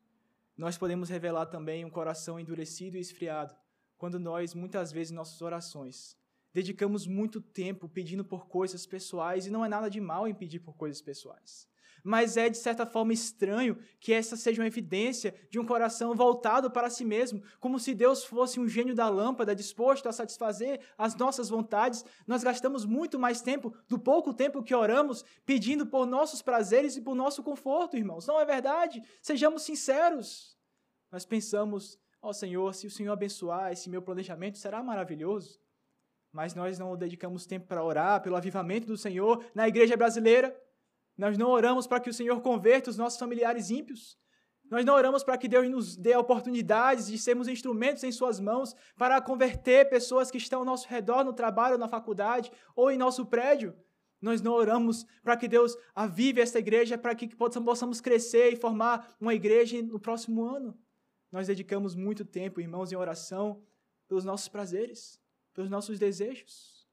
nós podemos revelar também um coração endurecido e esfriado quando nós, muitas vezes, em nossas orações, dedicamos muito tempo pedindo por coisas pessoais, e não é nada de mal em pedir por coisas pessoais. Mas é, de certa forma, estranho que essa seja uma evidência de um coração voltado para si mesmo, como se Deus fosse um gênio da lâmpada disposto a satisfazer as nossas vontades. Nós gastamos muito mais tempo, do pouco tempo que oramos, pedindo por nossos prazeres e por nosso conforto, irmãos. Não é verdade? Sejamos sinceros. Nós pensamos, ó oh, Senhor, se o Senhor abençoar esse meu planejamento, será maravilhoso mas nós não dedicamos tempo para orar pelo avivamento do Senhor na igreja brasileira. Nós não oramos para que o Senhor converta os nossos familiares ímpios. Nós não oramos para que Deus nos dê oportunidades de sermos instrumentos em Suas mãos para converter pessoas que estão ao nosso redor no trabalho, na faculdade ou em nosso prédio. Nós não oramos para que Deus avive esta igreja, para que possamos crescer e formar uma igreja no próximo ano. Nós dedicamos muito tempo, irmãos, em oração pelos nossos prazeres pelos nossos desejos.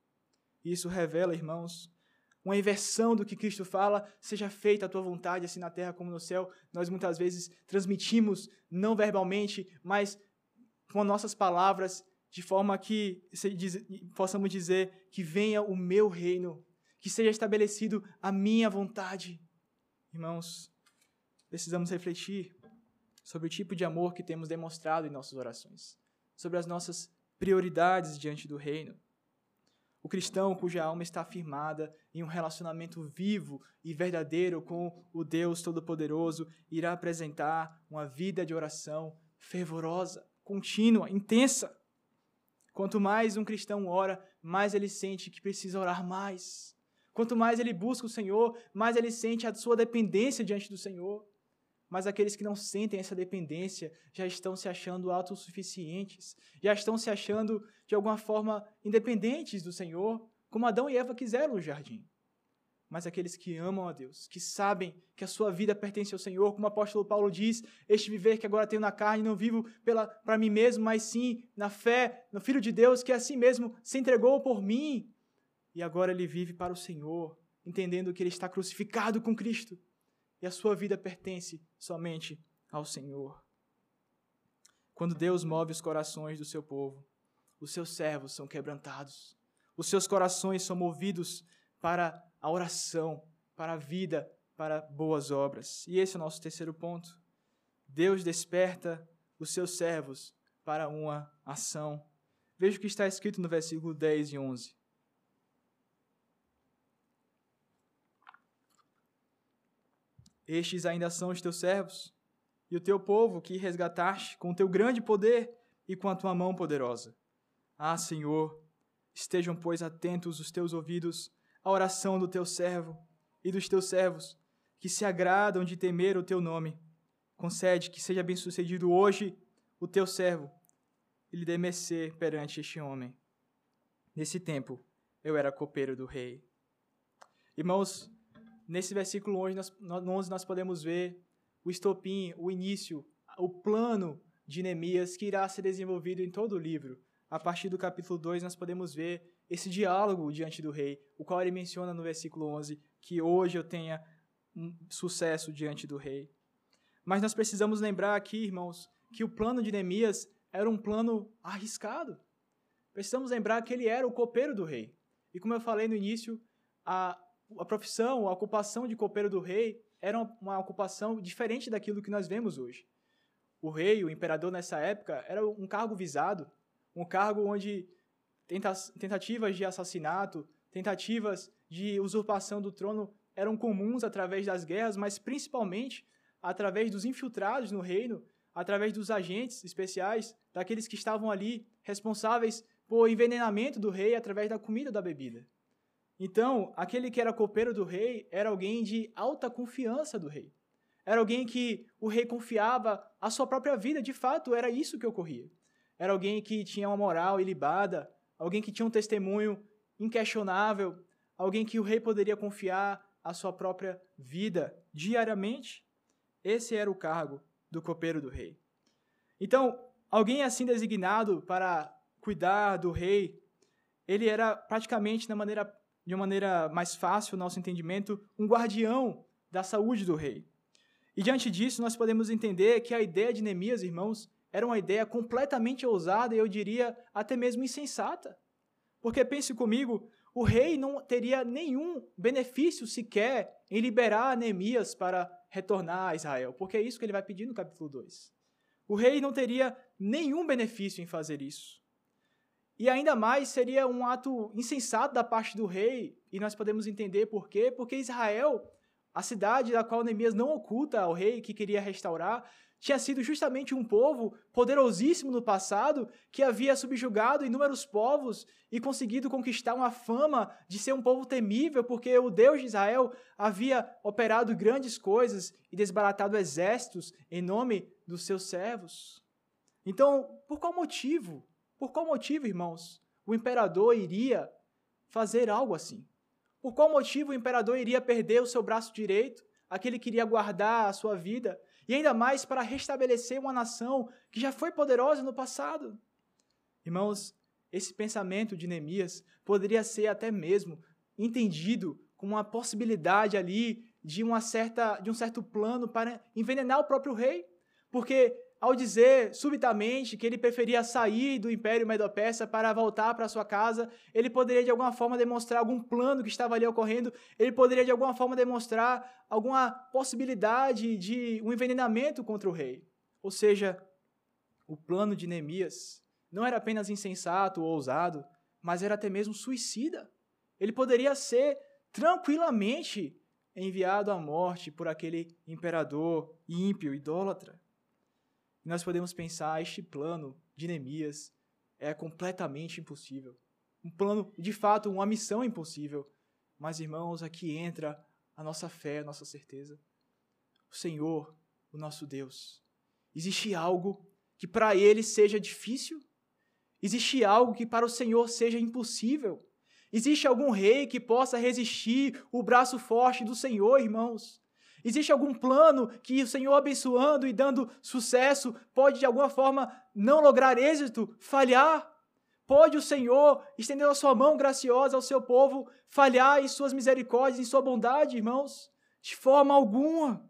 E isso revela, irmãos, uma inversão do que Cristo fala, seja feita a tua vontade, assim na terra como no céu. Nós muitas vezes transmitimos, não verbalmente, mas com nossas palavras, de forma que possamos dizer que venha o meu reino, que seja estabelecido a minha vontade. Irmãos, precisamos refletir sobre o tipo de amor que temos demonstrado em nossas orações, sobre as nossas prioridades diante do reino. O cristão cuja alma está firmada em um relacionamento vivo e verdadeiro com o Deus Todo-Poderoso irá apresentar uma vida de oração fervorosa, contínua, intensa. Quanto mais um cristão ora, mais ele sente que precisa orar mais. Quanto mais ele busca o Senhor, mais ele sente a sua dependência diante do Senhor. Mas aqueles que não sentem essa dependência já estão se achando autossuficientes, já estão se achando, de alguma forma, independentes do Senhor, como Adão e Eva quiseram no jardim. Mas aqueles que amam a Deus, que sabem que a sua vida pertence ao Senhor, como o apóstolo Paulo diz: Este viver que agora tenho na carne, não vivo para mim mesmo, mas sim na fé no Filho de Deus, que assim mesmo se entregou por mim. E agora ele vive para o Senhor, entendendo que ele está crucificado com Cristo e a sua vida pertence somente ao Senhor. Quando Deus move os corações do seu povo, os seus servos são quebrantados, os seus corações são movidos para a oração, para a vida, para boas obras. E esse é o nosso terceiro ponto. Deus desperta os seus servos para uma ação. Veja o que está escrito no versículo 10 e 11. Estes ainda são os teus servos, e o teu povo que resgataste com o teu grande poder e com a tua mão poderosa. Ah, Senhor, estejam, pois, atentos os teus ouvidos à oração do teu servo e dos teus servos, que se agradam de temer o teu nome. Concede que seja bem-sucedido hoje o teu servo e lhe dê mercê perante este homem. Nesse tempo, eu era copeiro do rei. Irmãos, Nesse versículo 11 nós, 11, nós podemos ver o estopim, o início, o plano de Neemias que irá ser desenvolvido em todo o livro. A partir do capítulo 2, nós podemos ver esse diálogo diante do rei, o qual ele menciona no versículo 11, que hoje eu tenha um sucesso diante do rei. Mas nós precisamos lembrar aqui, irmãos, que o plano de Neemias era um plano arriscado. Precisamos lembrar que ele era o copeiro do rei. E como eu falei no início, a, a profissão, a ocupação de copeiro do rei era uma, ocupação diferente daquilo que nós vemos hoje. O rei, o imperador nessa época, era um cargo visado, um cargo onde tentativas de assassinato, tentativas de usurpação do trono eram comuns através das guerras, mas principalmente através dos infiltrados no reino, através dos agentes especiais, daqueles que estavam ali responsáveis por envenenamento do rei através da comida ou da bebida. Então, aquele que era copeiro do rei era alguém de alta confiança do rei. Era alguém que o rei confiava a sua própria vida, de fato, era isso que ocorria. Era alguém que tinha uma moral ilibada, alguém que tinha um testemunho inquestionável, alguém que o rei poderia confiar a sua própria vida diariamente. Esse era o cargo do copeiro do rei. Então, alguém assim designado para cuidar do rei, ele era praticamente, na maneira de uma maneira mais fácil, o nosso entendimento, um guardião da saúde do rei. E diante disso, nós podemos entender que a ideia de Neemias, irmãos, era uma ideia completamente ousada e eu diria até mesmo insensata. Porque pense comigo, o rei não teria nenhum benefício sequer em liberar Neemias para retornar a Israel, porque é isso que ele vai pedir no capítulo 2. O rei não teria nenhum benefício em fazer isso. E ainda mais seria um ato insensato da parte do rei, e nós podemos entender por quê? Porque Israel, a cidade da qual Neemias não oculta ao rei que queria restaurar, tinha sido justamente um povo poderosíssimo no passado, que havia subjugado inúmeros povos e conseguido conquistar uma fama de ser um povo temível, porque o Deus de Israel havia operado grandes coisas e desbaratado exércitos em nome dos seus servos. Então, por qual motivo por qual motivo, irmãos, o imperador iria fazer algo assim? Por qual motivo o imperador iria perder o seu braço direito, aquele que iria guardar a sua vida, e ainda mais para restabelecer uma nação que já foi poderosa no passado? Irmãos, esse pensamento de Neemias poderia ser até mesmo entendido como uma possibilidade ali de, uma certa, de um certo plano para envenenar o próprio rei. Porque ao dizer subitamente que ele preferia sair do Império Medo-Persa para voltar para sua casa, ele poderia de alguma forma demonstrar algum plano que estava ali ocorrendo, ele poderia de alguma forma demonstrar alguma possibilidade de um envenenamento contra o rei. Ou seja, o plano de Neemias não era apenas insensato ou ousado, mas era até mesmo suicida. Ele poderia ser tranquilamente enviado à morte por aquele imperador ímpio, idólatra. E nós podemos pensar, este plano de Neemias é completamente impossível. Um plano, de fato, uma missão impossível. Mas, irmãos, aqui entra a nossa fé, a nossa certeza. O Senhor, o nosso Deus. Existe algo que para ele seja difícil? Existe algo que para o Senhor seja impossível? Existe algum rei que possa resistir o braço forte do Senhor, irmãos? Existe algum plano que o Senhor abençoando e dando sucesso pode de alguma forma não lograr êxito, falhar? Pode o Senhor, estendendo a sua mão graciosa ao seu povo, falhar em suas misericórdias, em sua bondade, irmãos? De forma alguma.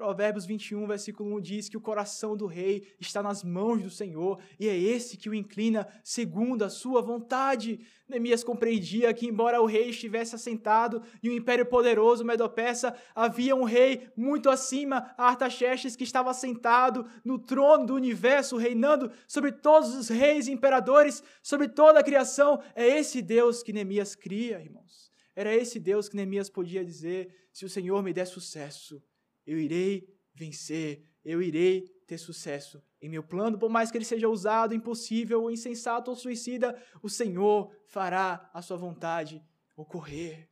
Provérbios 21, versículo 1 diz que o coração do rei está nas mãos do Senhor e é esse que o inclina segundo a sua vontade. Neemias compreendia que, embora o rei estivesse assentado em um império poderoso, Medo-Persa, havia um rei muito acima, Artaxerxes, que estava sentado no trono do universo, reinando sobre todos os reis e imperadores, sobre toda a criação. É esse Deus que Neemias cria, irmãos. Era esse Deus que Neemias podia dizer: se o Senhor me der sucesso, eu irei vencer, eu irei ter sucesso em meu plano, por mais que ele seja usado, impossível, insensato ou suicida, o Senhor fará a sua vontade ocorrer.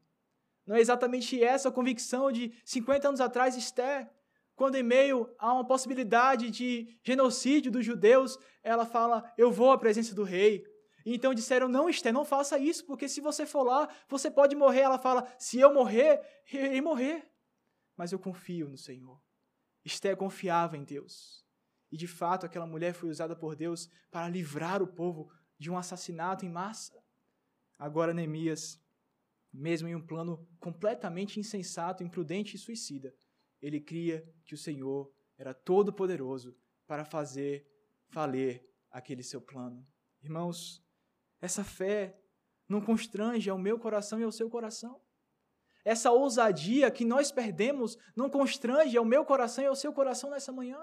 Não é exatamente essa a convicção de 50 anos atrás, Esther, quando em meio a uma possibilidade de genocídio dos judeus, ela fala: Eu vou à presença do rei. E então disseram: Não, Esther, não faça isso, porque se você for lá, você pode morrer. Ela fala: Se eu morrer, eu irei morrer mas eu confio no Senhor. Esté confiava em Deus. E de fato, aquela mulher foi usada por Deus para livrar o povo de um assassinato em massa. Agora, Neemias, mesmo em um plano completamente insensato, imprudente e suicida, ele cria que o Senhor era todo-poderoso para fazer valer aquele seu plano. Irmãos, essa fé não constrange ao meu coração e ao seu coração? Essa ousadia que nós perdemos não constrange ao meu coração e ao seu coração nessa manhã.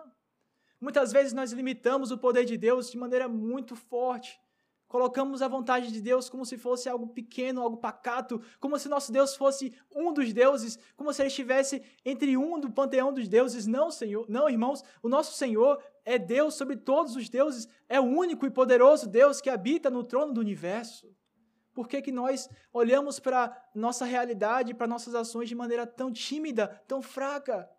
Muitas vezes nós limitamos o poder de Deus de maneira muito forte. Colocamos a vontade de Deus como se fosse algo pequeno, algo pacato, como se nosso Deus fosse um dos deuses, como se ele estivesse entre um do panteão dos deuses. Não, Senhor, não, irmãos, o nosso Senhor é Deus sobre todos os deuses, é o único e poderoso Deus que habita no trono do universo. Por que, que nós olhamos para nossa realidade, para nossas ações de maneira tão tímida, tão fraca?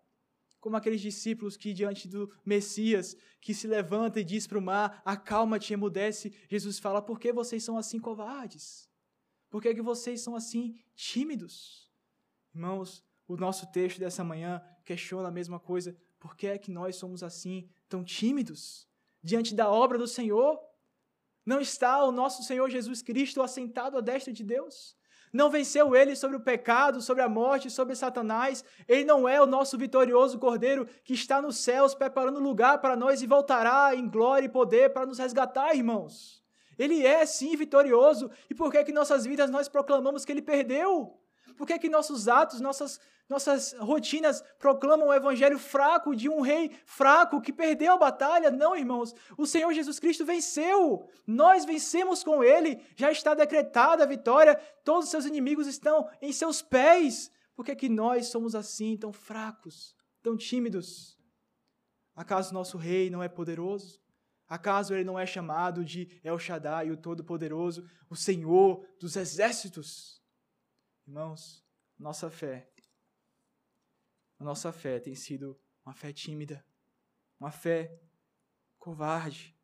Como aqueles discípulos que, diante do Messias, que se levanta e diz para o mar: Acalma-te, emudece. Jesus fala: Por que vocês são assim covardes? Por que, que vocês são assim tímidos? Irmãos, o nosso texto dessa manhã questiona a mesma coisa. Por que é que nós somos assim, tão tímidos? Diante da obra do Senhor, não está o nosso Senhor Jesus Cristo assentado à destra de Deus? Não venceu ele sobre o pecado, sobre a morte, sobre Satanás? Ele não é o nosso vitorioso Cordeiro que está nos céus preparando lugar para nós e voltará em glória e poder para nos resgatar, irmãos? Ele é sim vitorioso. E por que que nossas vidas nós proclamamos que ele perdeu? Por que que nossos atos, nossas nossas rotinas proclamam o evangelho fraco de um rei fraco que perdeu a batalha. Não, irmãos. O Senhor Jesus Cristo venceu. Nós vencemos com ele. Já está decretada a vitória. Todos os seus inimigos estão em seus pés. Por que, que nós somos assim, tão fracos, tão tímidos? Acaso nosso rei não é poderoso? Acaso ele não é chamado de El Shaddai, o Todo-Poderoso, o Senhor dos exércitos? Irmãos, nossa fé a nossa fé tem sido uma fé tímida, uma fé covarde.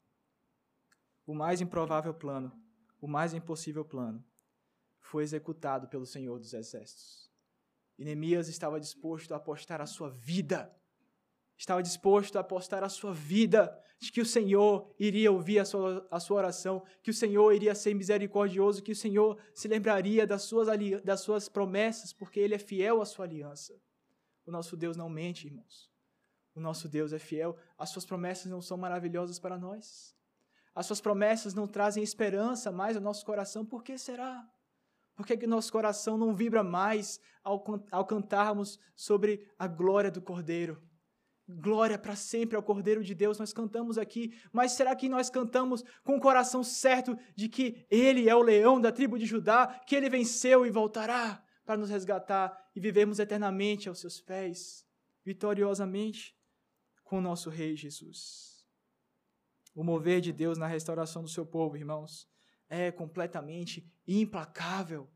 O mais improvável plano, o mais impossível plano, foi executado pelo Senhor dos Exércitos. E Neemias estava disposto a apostar a sua vida estava disposto a apostar a sua vida de que o Senhor iria ouvir a sua, a sua oração, que o Senhor iria ser misericordioso, que o Senhor se lembraria das suas, das suas promessas, porque Ele é fiel à sua aliança. O nosso Deus não mente, irmãos. O nosso Deus é fiel. As suas promessas não são maravilhosas para nós. As suas promessas não trazem esperança mais ao nosso coração. Por que será? Por que, que nosso coração não vibra mais ao, ao cantarmos sobre a glória do Cordeiro? Glória para sempre ao Cordeiro de Deus, nós cantamos aqui, mas será que nós cantamos com o coração certo de que Ele é o leão da tribo de Judá, que Ele venceu e voltará para nos resgatar e vivermos eternamente aos seus pés, vitoriosamente com o nosso Rei Jesus? O mover de Deus na restauração do seu povo, irmãos, é completamente implacável.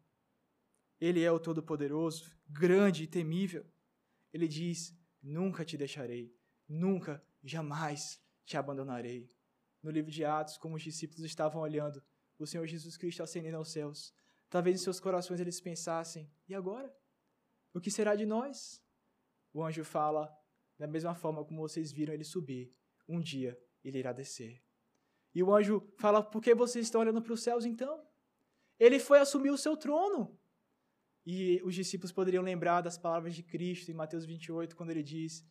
Ele é o Todo-Poderoso, grande e temível. Ele diz: Nunca te deixarei, nunca, jamais te abandonarei. No livro de Atos, como os discípulos estavam olhando o Senhor Jesus Cristo ascendendo aos céus, talvez em seus corações eles pensassem: e agora? O que será de nós? O anjo fala: da mesma forma como vocês viram ele subir, um dia ele irá descer. E o anjo fala: por que vocês estão olhando para os céus então? Ele foi assumir o seu trono. E os discípulos poderiam lembrar das palavras de Cristo em Mateus 28, quando ele diz: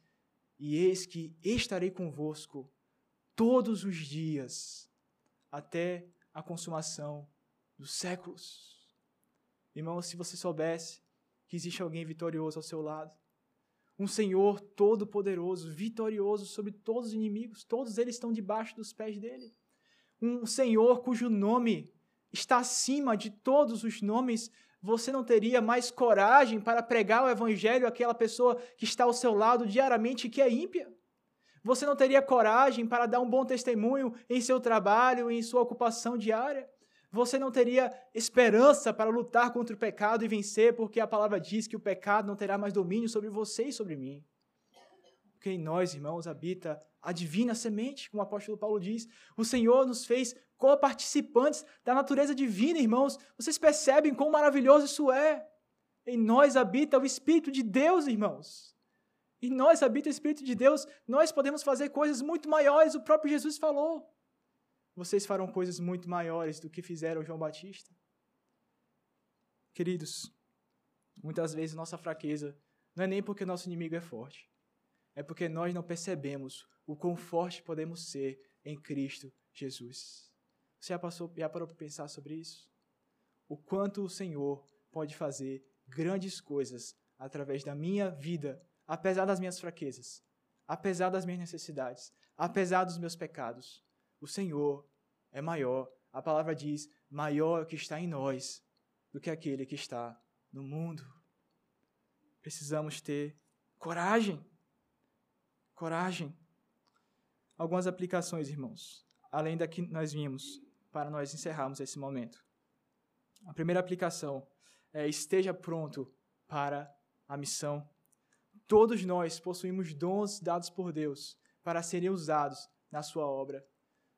E eis que estarei convosco todos os dias, até a consumação dos séculos. Irmão, se você soubesse que existe alguém vitorioso ao seu lado, um Senhor todo-poderoso, vitorioso sobre todos os inimigos, todos eles estão debaixo dos pés dele. Um Senhor cujo nome está acima de todos os nomes você não teria mais coragem para pregar o evangelho àquela pessoa que está ao seu lado diariamente e que é ímpia? Você não teria coragem para dar um bom testemunho em seu trabalho, em sua ocupação diária? Você não teria esperança para lutar contra o pecado e vencer, porque a palavra diz que o pecado não terá mais domínio sobre você e sobre mim? Porque em nós, irmãos, habita a divina semente, como o apóstolo Paulo diz. O Senhor nos fez co-participantes da natureza divina, irmãos. Vocês percebem quão maravilhoso isso é? Em nós habita o Espírito de Deus, irmãos. Em nós habita o Espírito de Deus. Nós podemos fazer coisas muito maiores, o próprio Jesus falou. Vocês farão coisas muito maiores do que fizeram João Batista. Queridos, muitas vezes nossa fraqueza não é nem porque nosso inimigo é forte, é porque nós não percebemos o quão forte podemos ser em Cristo Jesus. Você já, passou, já parou para pensar sobre isso? O quanto o Senhor pode fazer grandes coisas através da minha vida, apesar das minhas fraquezas, apesar das minhas necessidades, apesar dos meus pecados. O Senhor é maior. A palavra diz: maior é o que está em nós do que aquele que está no mundo. Precisamos ter coragem. Coragem. Algumas aplicações, irmãos, além da que nós vimos para nós encerrarmos esse momento. A primeira aplicação é esteja pronto para a missão. Todos nós possuímos dons dados por Deus para serem usados na sua obra.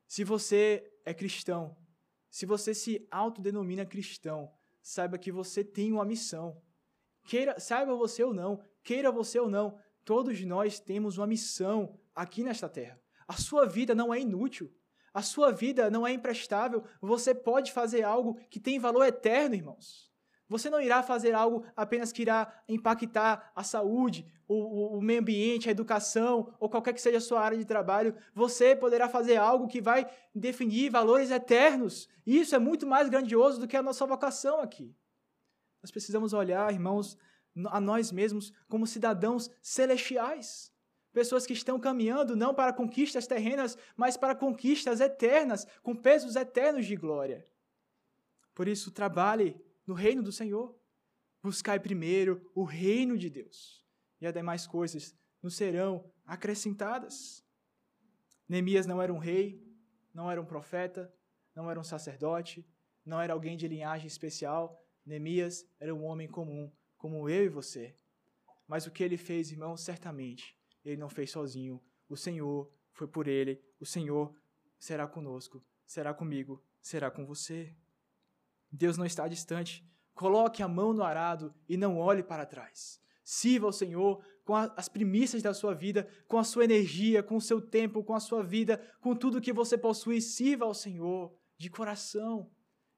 Se você é cristão, se você se autodenomina cristão, saiba que você tem uma missão. Queira, saiba você ou não, queira você ou não, todos nós temos uma missão aqui nesta terra. A sua vida não é inútil. A sua vida não é imprestável. Você pode fazer algo que tem valor eterno, irmãos. Você não irá fazer algo apenas que irá impactar a saúde, o, o, meio ambiente, a educação ou qualquer que seja a sua área de trabalho. Você poderá fazer algo que vai definir valores eternos. E isso é muito mais grandioso do que a nossa vocação aqui. Nós precisamos olhar, irmãos, a nós mesmos como cidadãos celestiais. Pessoas que estão caminhando não para conquistas terrenas, mas para conquistas eternas, com pesos eternos de glória. Por isso, trabalhe no reino do Senhor. Buscai primeiro o reino de Deus, e as demais coisas nos serão acrescentadas. Neemias não era um rei, não era um profeta, não era um sacerdote, não era alguém de linhagem especial. Neemias era um homem comum, como eu e você. Mas o que ele fez, irmão, certamente ele não fez sozinho. O Senhor foi por ele. O Senhor será conosco, será comigo, será com você. Deus não está distante. Coloque a mão no arado e não olhe para trás. Sirva ao Senhor com a, as primícias da sua vida, com a sua energia, com o seu tempo, com a sua vida, com tudo que você possui, sirva ao Senhor de coração.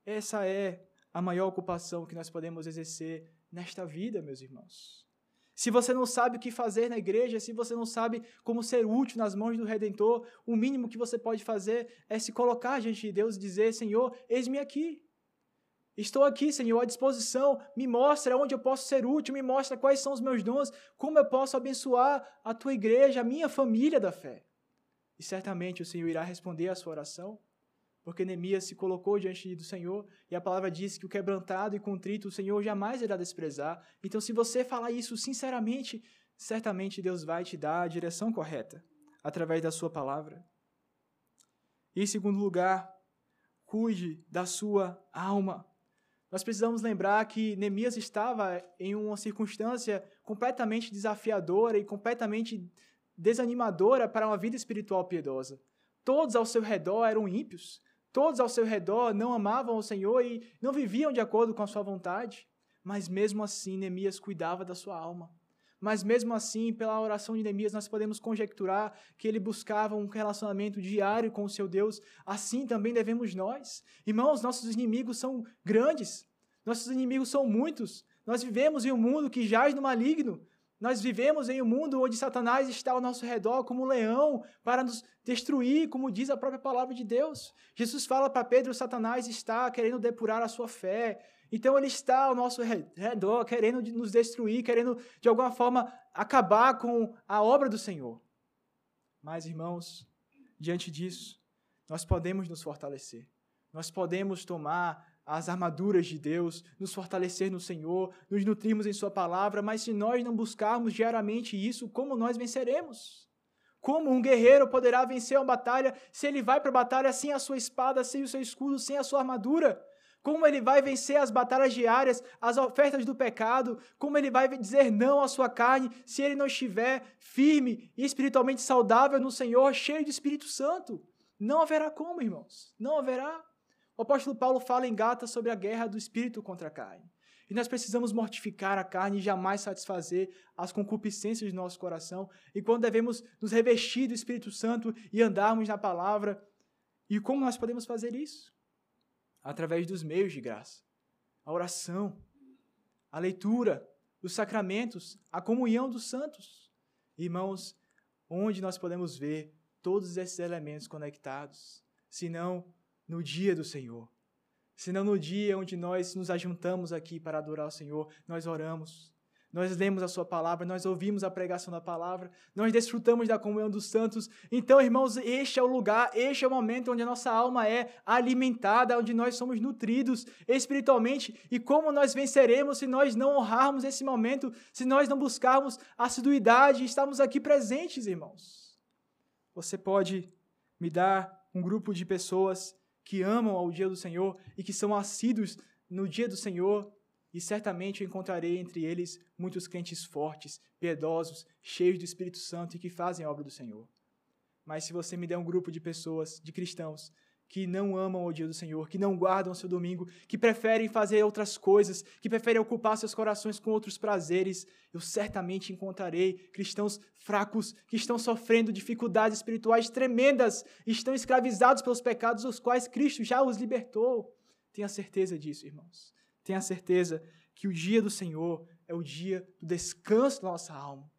Essa é a maior ocupação que nós podemos exercer nesta vida, meus irmãos. Se você não sabe o que fazer na igreja, se você não sabe como ser útil nas mãos do Redentor, o mínimo que você pode fazer é se colocar diante de Deus e dizer: Senhor, eis-me aqui. Estou aqui, Senhor, à disposição. Me mostra onde eu posso ser útil, me mostra quais são os meus dons, como eu posso abençoar a tua igreja, a minha família da fé. E certamente o Senhor irá responder à sua oração porque Neemias se colocou diante do Senhor e a palavra diz que o quebrantado e contrito o Senhor jamais irá desprezar. Então, se você falar isso sinceramente, certamente Deus vai te dar a direção correta através da sua palavra. E, em segundo lugar, cuide da sua alma. Nós precisamos lembrar que Neemias estava em uma circunstância completamente desafiadora e completamente desanimadora para uma vida espiritual piedosa. Todos ao seu redor eram ímpios, Todos ao seu redor não amavam o Senhor e não viviam de acordo com a sua vontade. Mas mesmo assim, Neemias cuidava da sua alma. Mas mesmo assim, pela oração de Neemias, nós podemos conjecturar que ele buscava um relacionamento diário com o seu Deus. Assim também devemos nós. Irmãos, nossos inimigos são grandes. Nossos inimigos são muitos. Nós vivemos em um mundo que jaz no maligno. Nós vivemos em um mundo onde Satanás está ao nosso redor como um leão para nos destruir, como diz a própria palavra de Deus. Jesus fala para Pedro: Satanás está querendo depurar a sua fé. Então ele está ao nosso redor, querendo nos destruir, querendo de alguma forma acabar com a obra do Senhor. Mas, irmãos, diante disso, nós podemos nos fortalecer. Nós podemos tomar as armaduras de Deus, nos fortalecer no Senhor, nos nutrirmos em Sua palavra, mas se nós não buscarmos diariamente isso, como nós venceremos? Como um guerreiro poderá vencer uma batalha se ele vai para a batalha sem a sua espada, sem o seu escudo, sem a sua armadura? Como ele vai vencer as batalhas diárias, as ofertas do pecado? Como ele vai dizer não à sua carne se ele não estiver firme e espiritualmente saudável no Senhor, cheio do Espírito Santo? Não haverá como, irmãos. Não haverá. O apóstolo Paulo fala em Gata sobre a guerra do espírito contra a carne. E nós precisamos mortificar a carne e jamais satisfazer as concupiscências do nosso coração. E quando devemos nos revestir do Espírito Santo e andarmos na palavra. E como nós podemos fazer isso? Através dos meios de graça. A oração, a leitura, os sacramentos, a comunhão dos santos. Irmãos, onde nós podemos ver todos esses elementos conectados, senão no dia do Senhor. Senão no dia onde nós nos ajuntamos aqui para adorar o Senhor, nós oramos, nós lemos a Sua palavra, nós ouvimos a pregação da palavra, nós desfrutamos da comunhão dos santos. Então, irmãos, este é o lugar, este é o momento onde a nossa alma é alimentada, onde nós somos nutridos espiritualmente. E como nós venceremos se nós não honrarmos esse momento, se nós não buscarmos assiduidade e estarmos aqui presentes, irmãos? Você pode me dar um grupo de pessoas que amam ao dia do Senhor e que são assíduos no dia do Senhor, e certamente eu encontrarei entre eles muitos crentes fortes, piedosos, cheios do Espírito Santo e que fazem a obra do Senhor. Mas se você me der um grupo de pessoas, de cristãos, que não amam o dia do Senhor, que não guardam o seu domingo, que preferem fazer outras coisas, que preferem ocupar seus corações com outros prazeres, eu certamente encontrarei cristãos fracos que estão sofrendo dificuldades espirituais tremendas, estão escravizados pelos pecados dos quais Cristo já os libertou. Tenha certeza disso, irmãos. Tenha certeza que o dia do Senhor é o dia do descanso da nossa alma.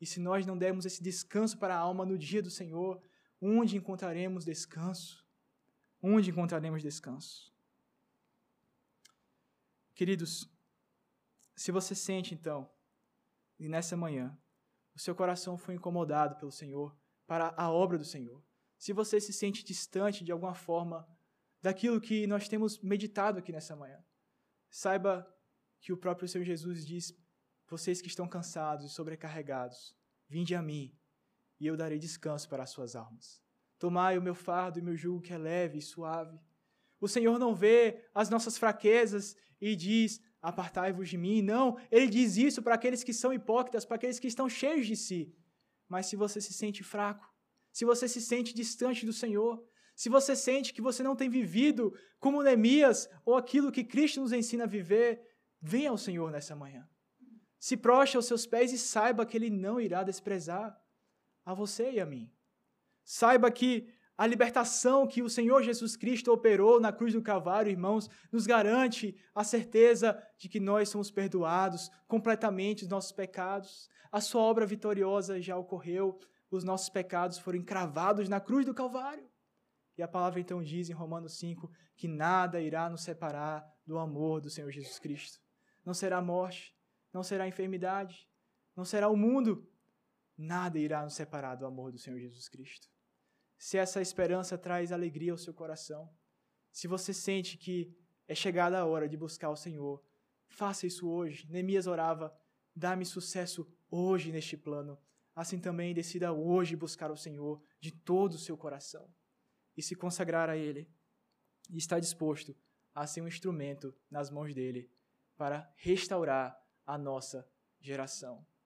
E se nós não dermos esse descanso para a alma no dia do Senhor, onde encontraremos descanso? Onde encontraremos descanso. Queridos, se você sente então, e nessa manhã, o seu coração foi incomodado pelo Senhor para a obra do Senhor, se você se sente distante de alguma forma daquilo que nós temos meditado aqui nessa manhã, saiba que o próprio Senhor Jesus diz: Vocês que estão cansados e sobrecarregados, vinde a mim, e eu darei descanso para as suas almas. Tomai o meu fardo e meu jugo que é leve e suave. O Senhor não vê as nossas fraquezas e diz: Apartai-vos de mim. Não, ele diz isso para aqueles que são hipócritas, para aqueles que estão cheios de si. Mas se você se sente fraco, se você se sente distante do Senhor, se você sente que você não tem vivido como Neemias ou aquilo que Cristo nos ensina a viver, venha ao Senhor nessa manhã. Se proste aos seus pés e saiba que Ele não irá desprezar a você e a mim. Saiba que a libertação que o Senhor Jesus Cristo operou na cruz do Calvário, irmãos, nos garante a certeza de que nós somos perdoados completamente dos nossos pecados. A sua obra vitoriosa já ocorreu, os nossos pecados foram encravados na cruz do Calvário. E a palavra então diz em Romanos 5 que nada irá nos separar do amor do Senhor Jesus Cristo. Não será morte, não será enfermidade, não será o mundo, nada irá nos separar do amor do Senhor Jesus Cristo se essa esperança traz alegria ao seu coração, se você sente que é chegada a hora de buscar o Senhor, faça isso hoje. Neemias orava: dá-me sucesso hoje neste plano. Assim também decida hoje buscar o Senhor de todo o seu coração e se consagrar a Ele. E está disposto a ser um instrumento nas mãos dele para restaurar a nossa geração.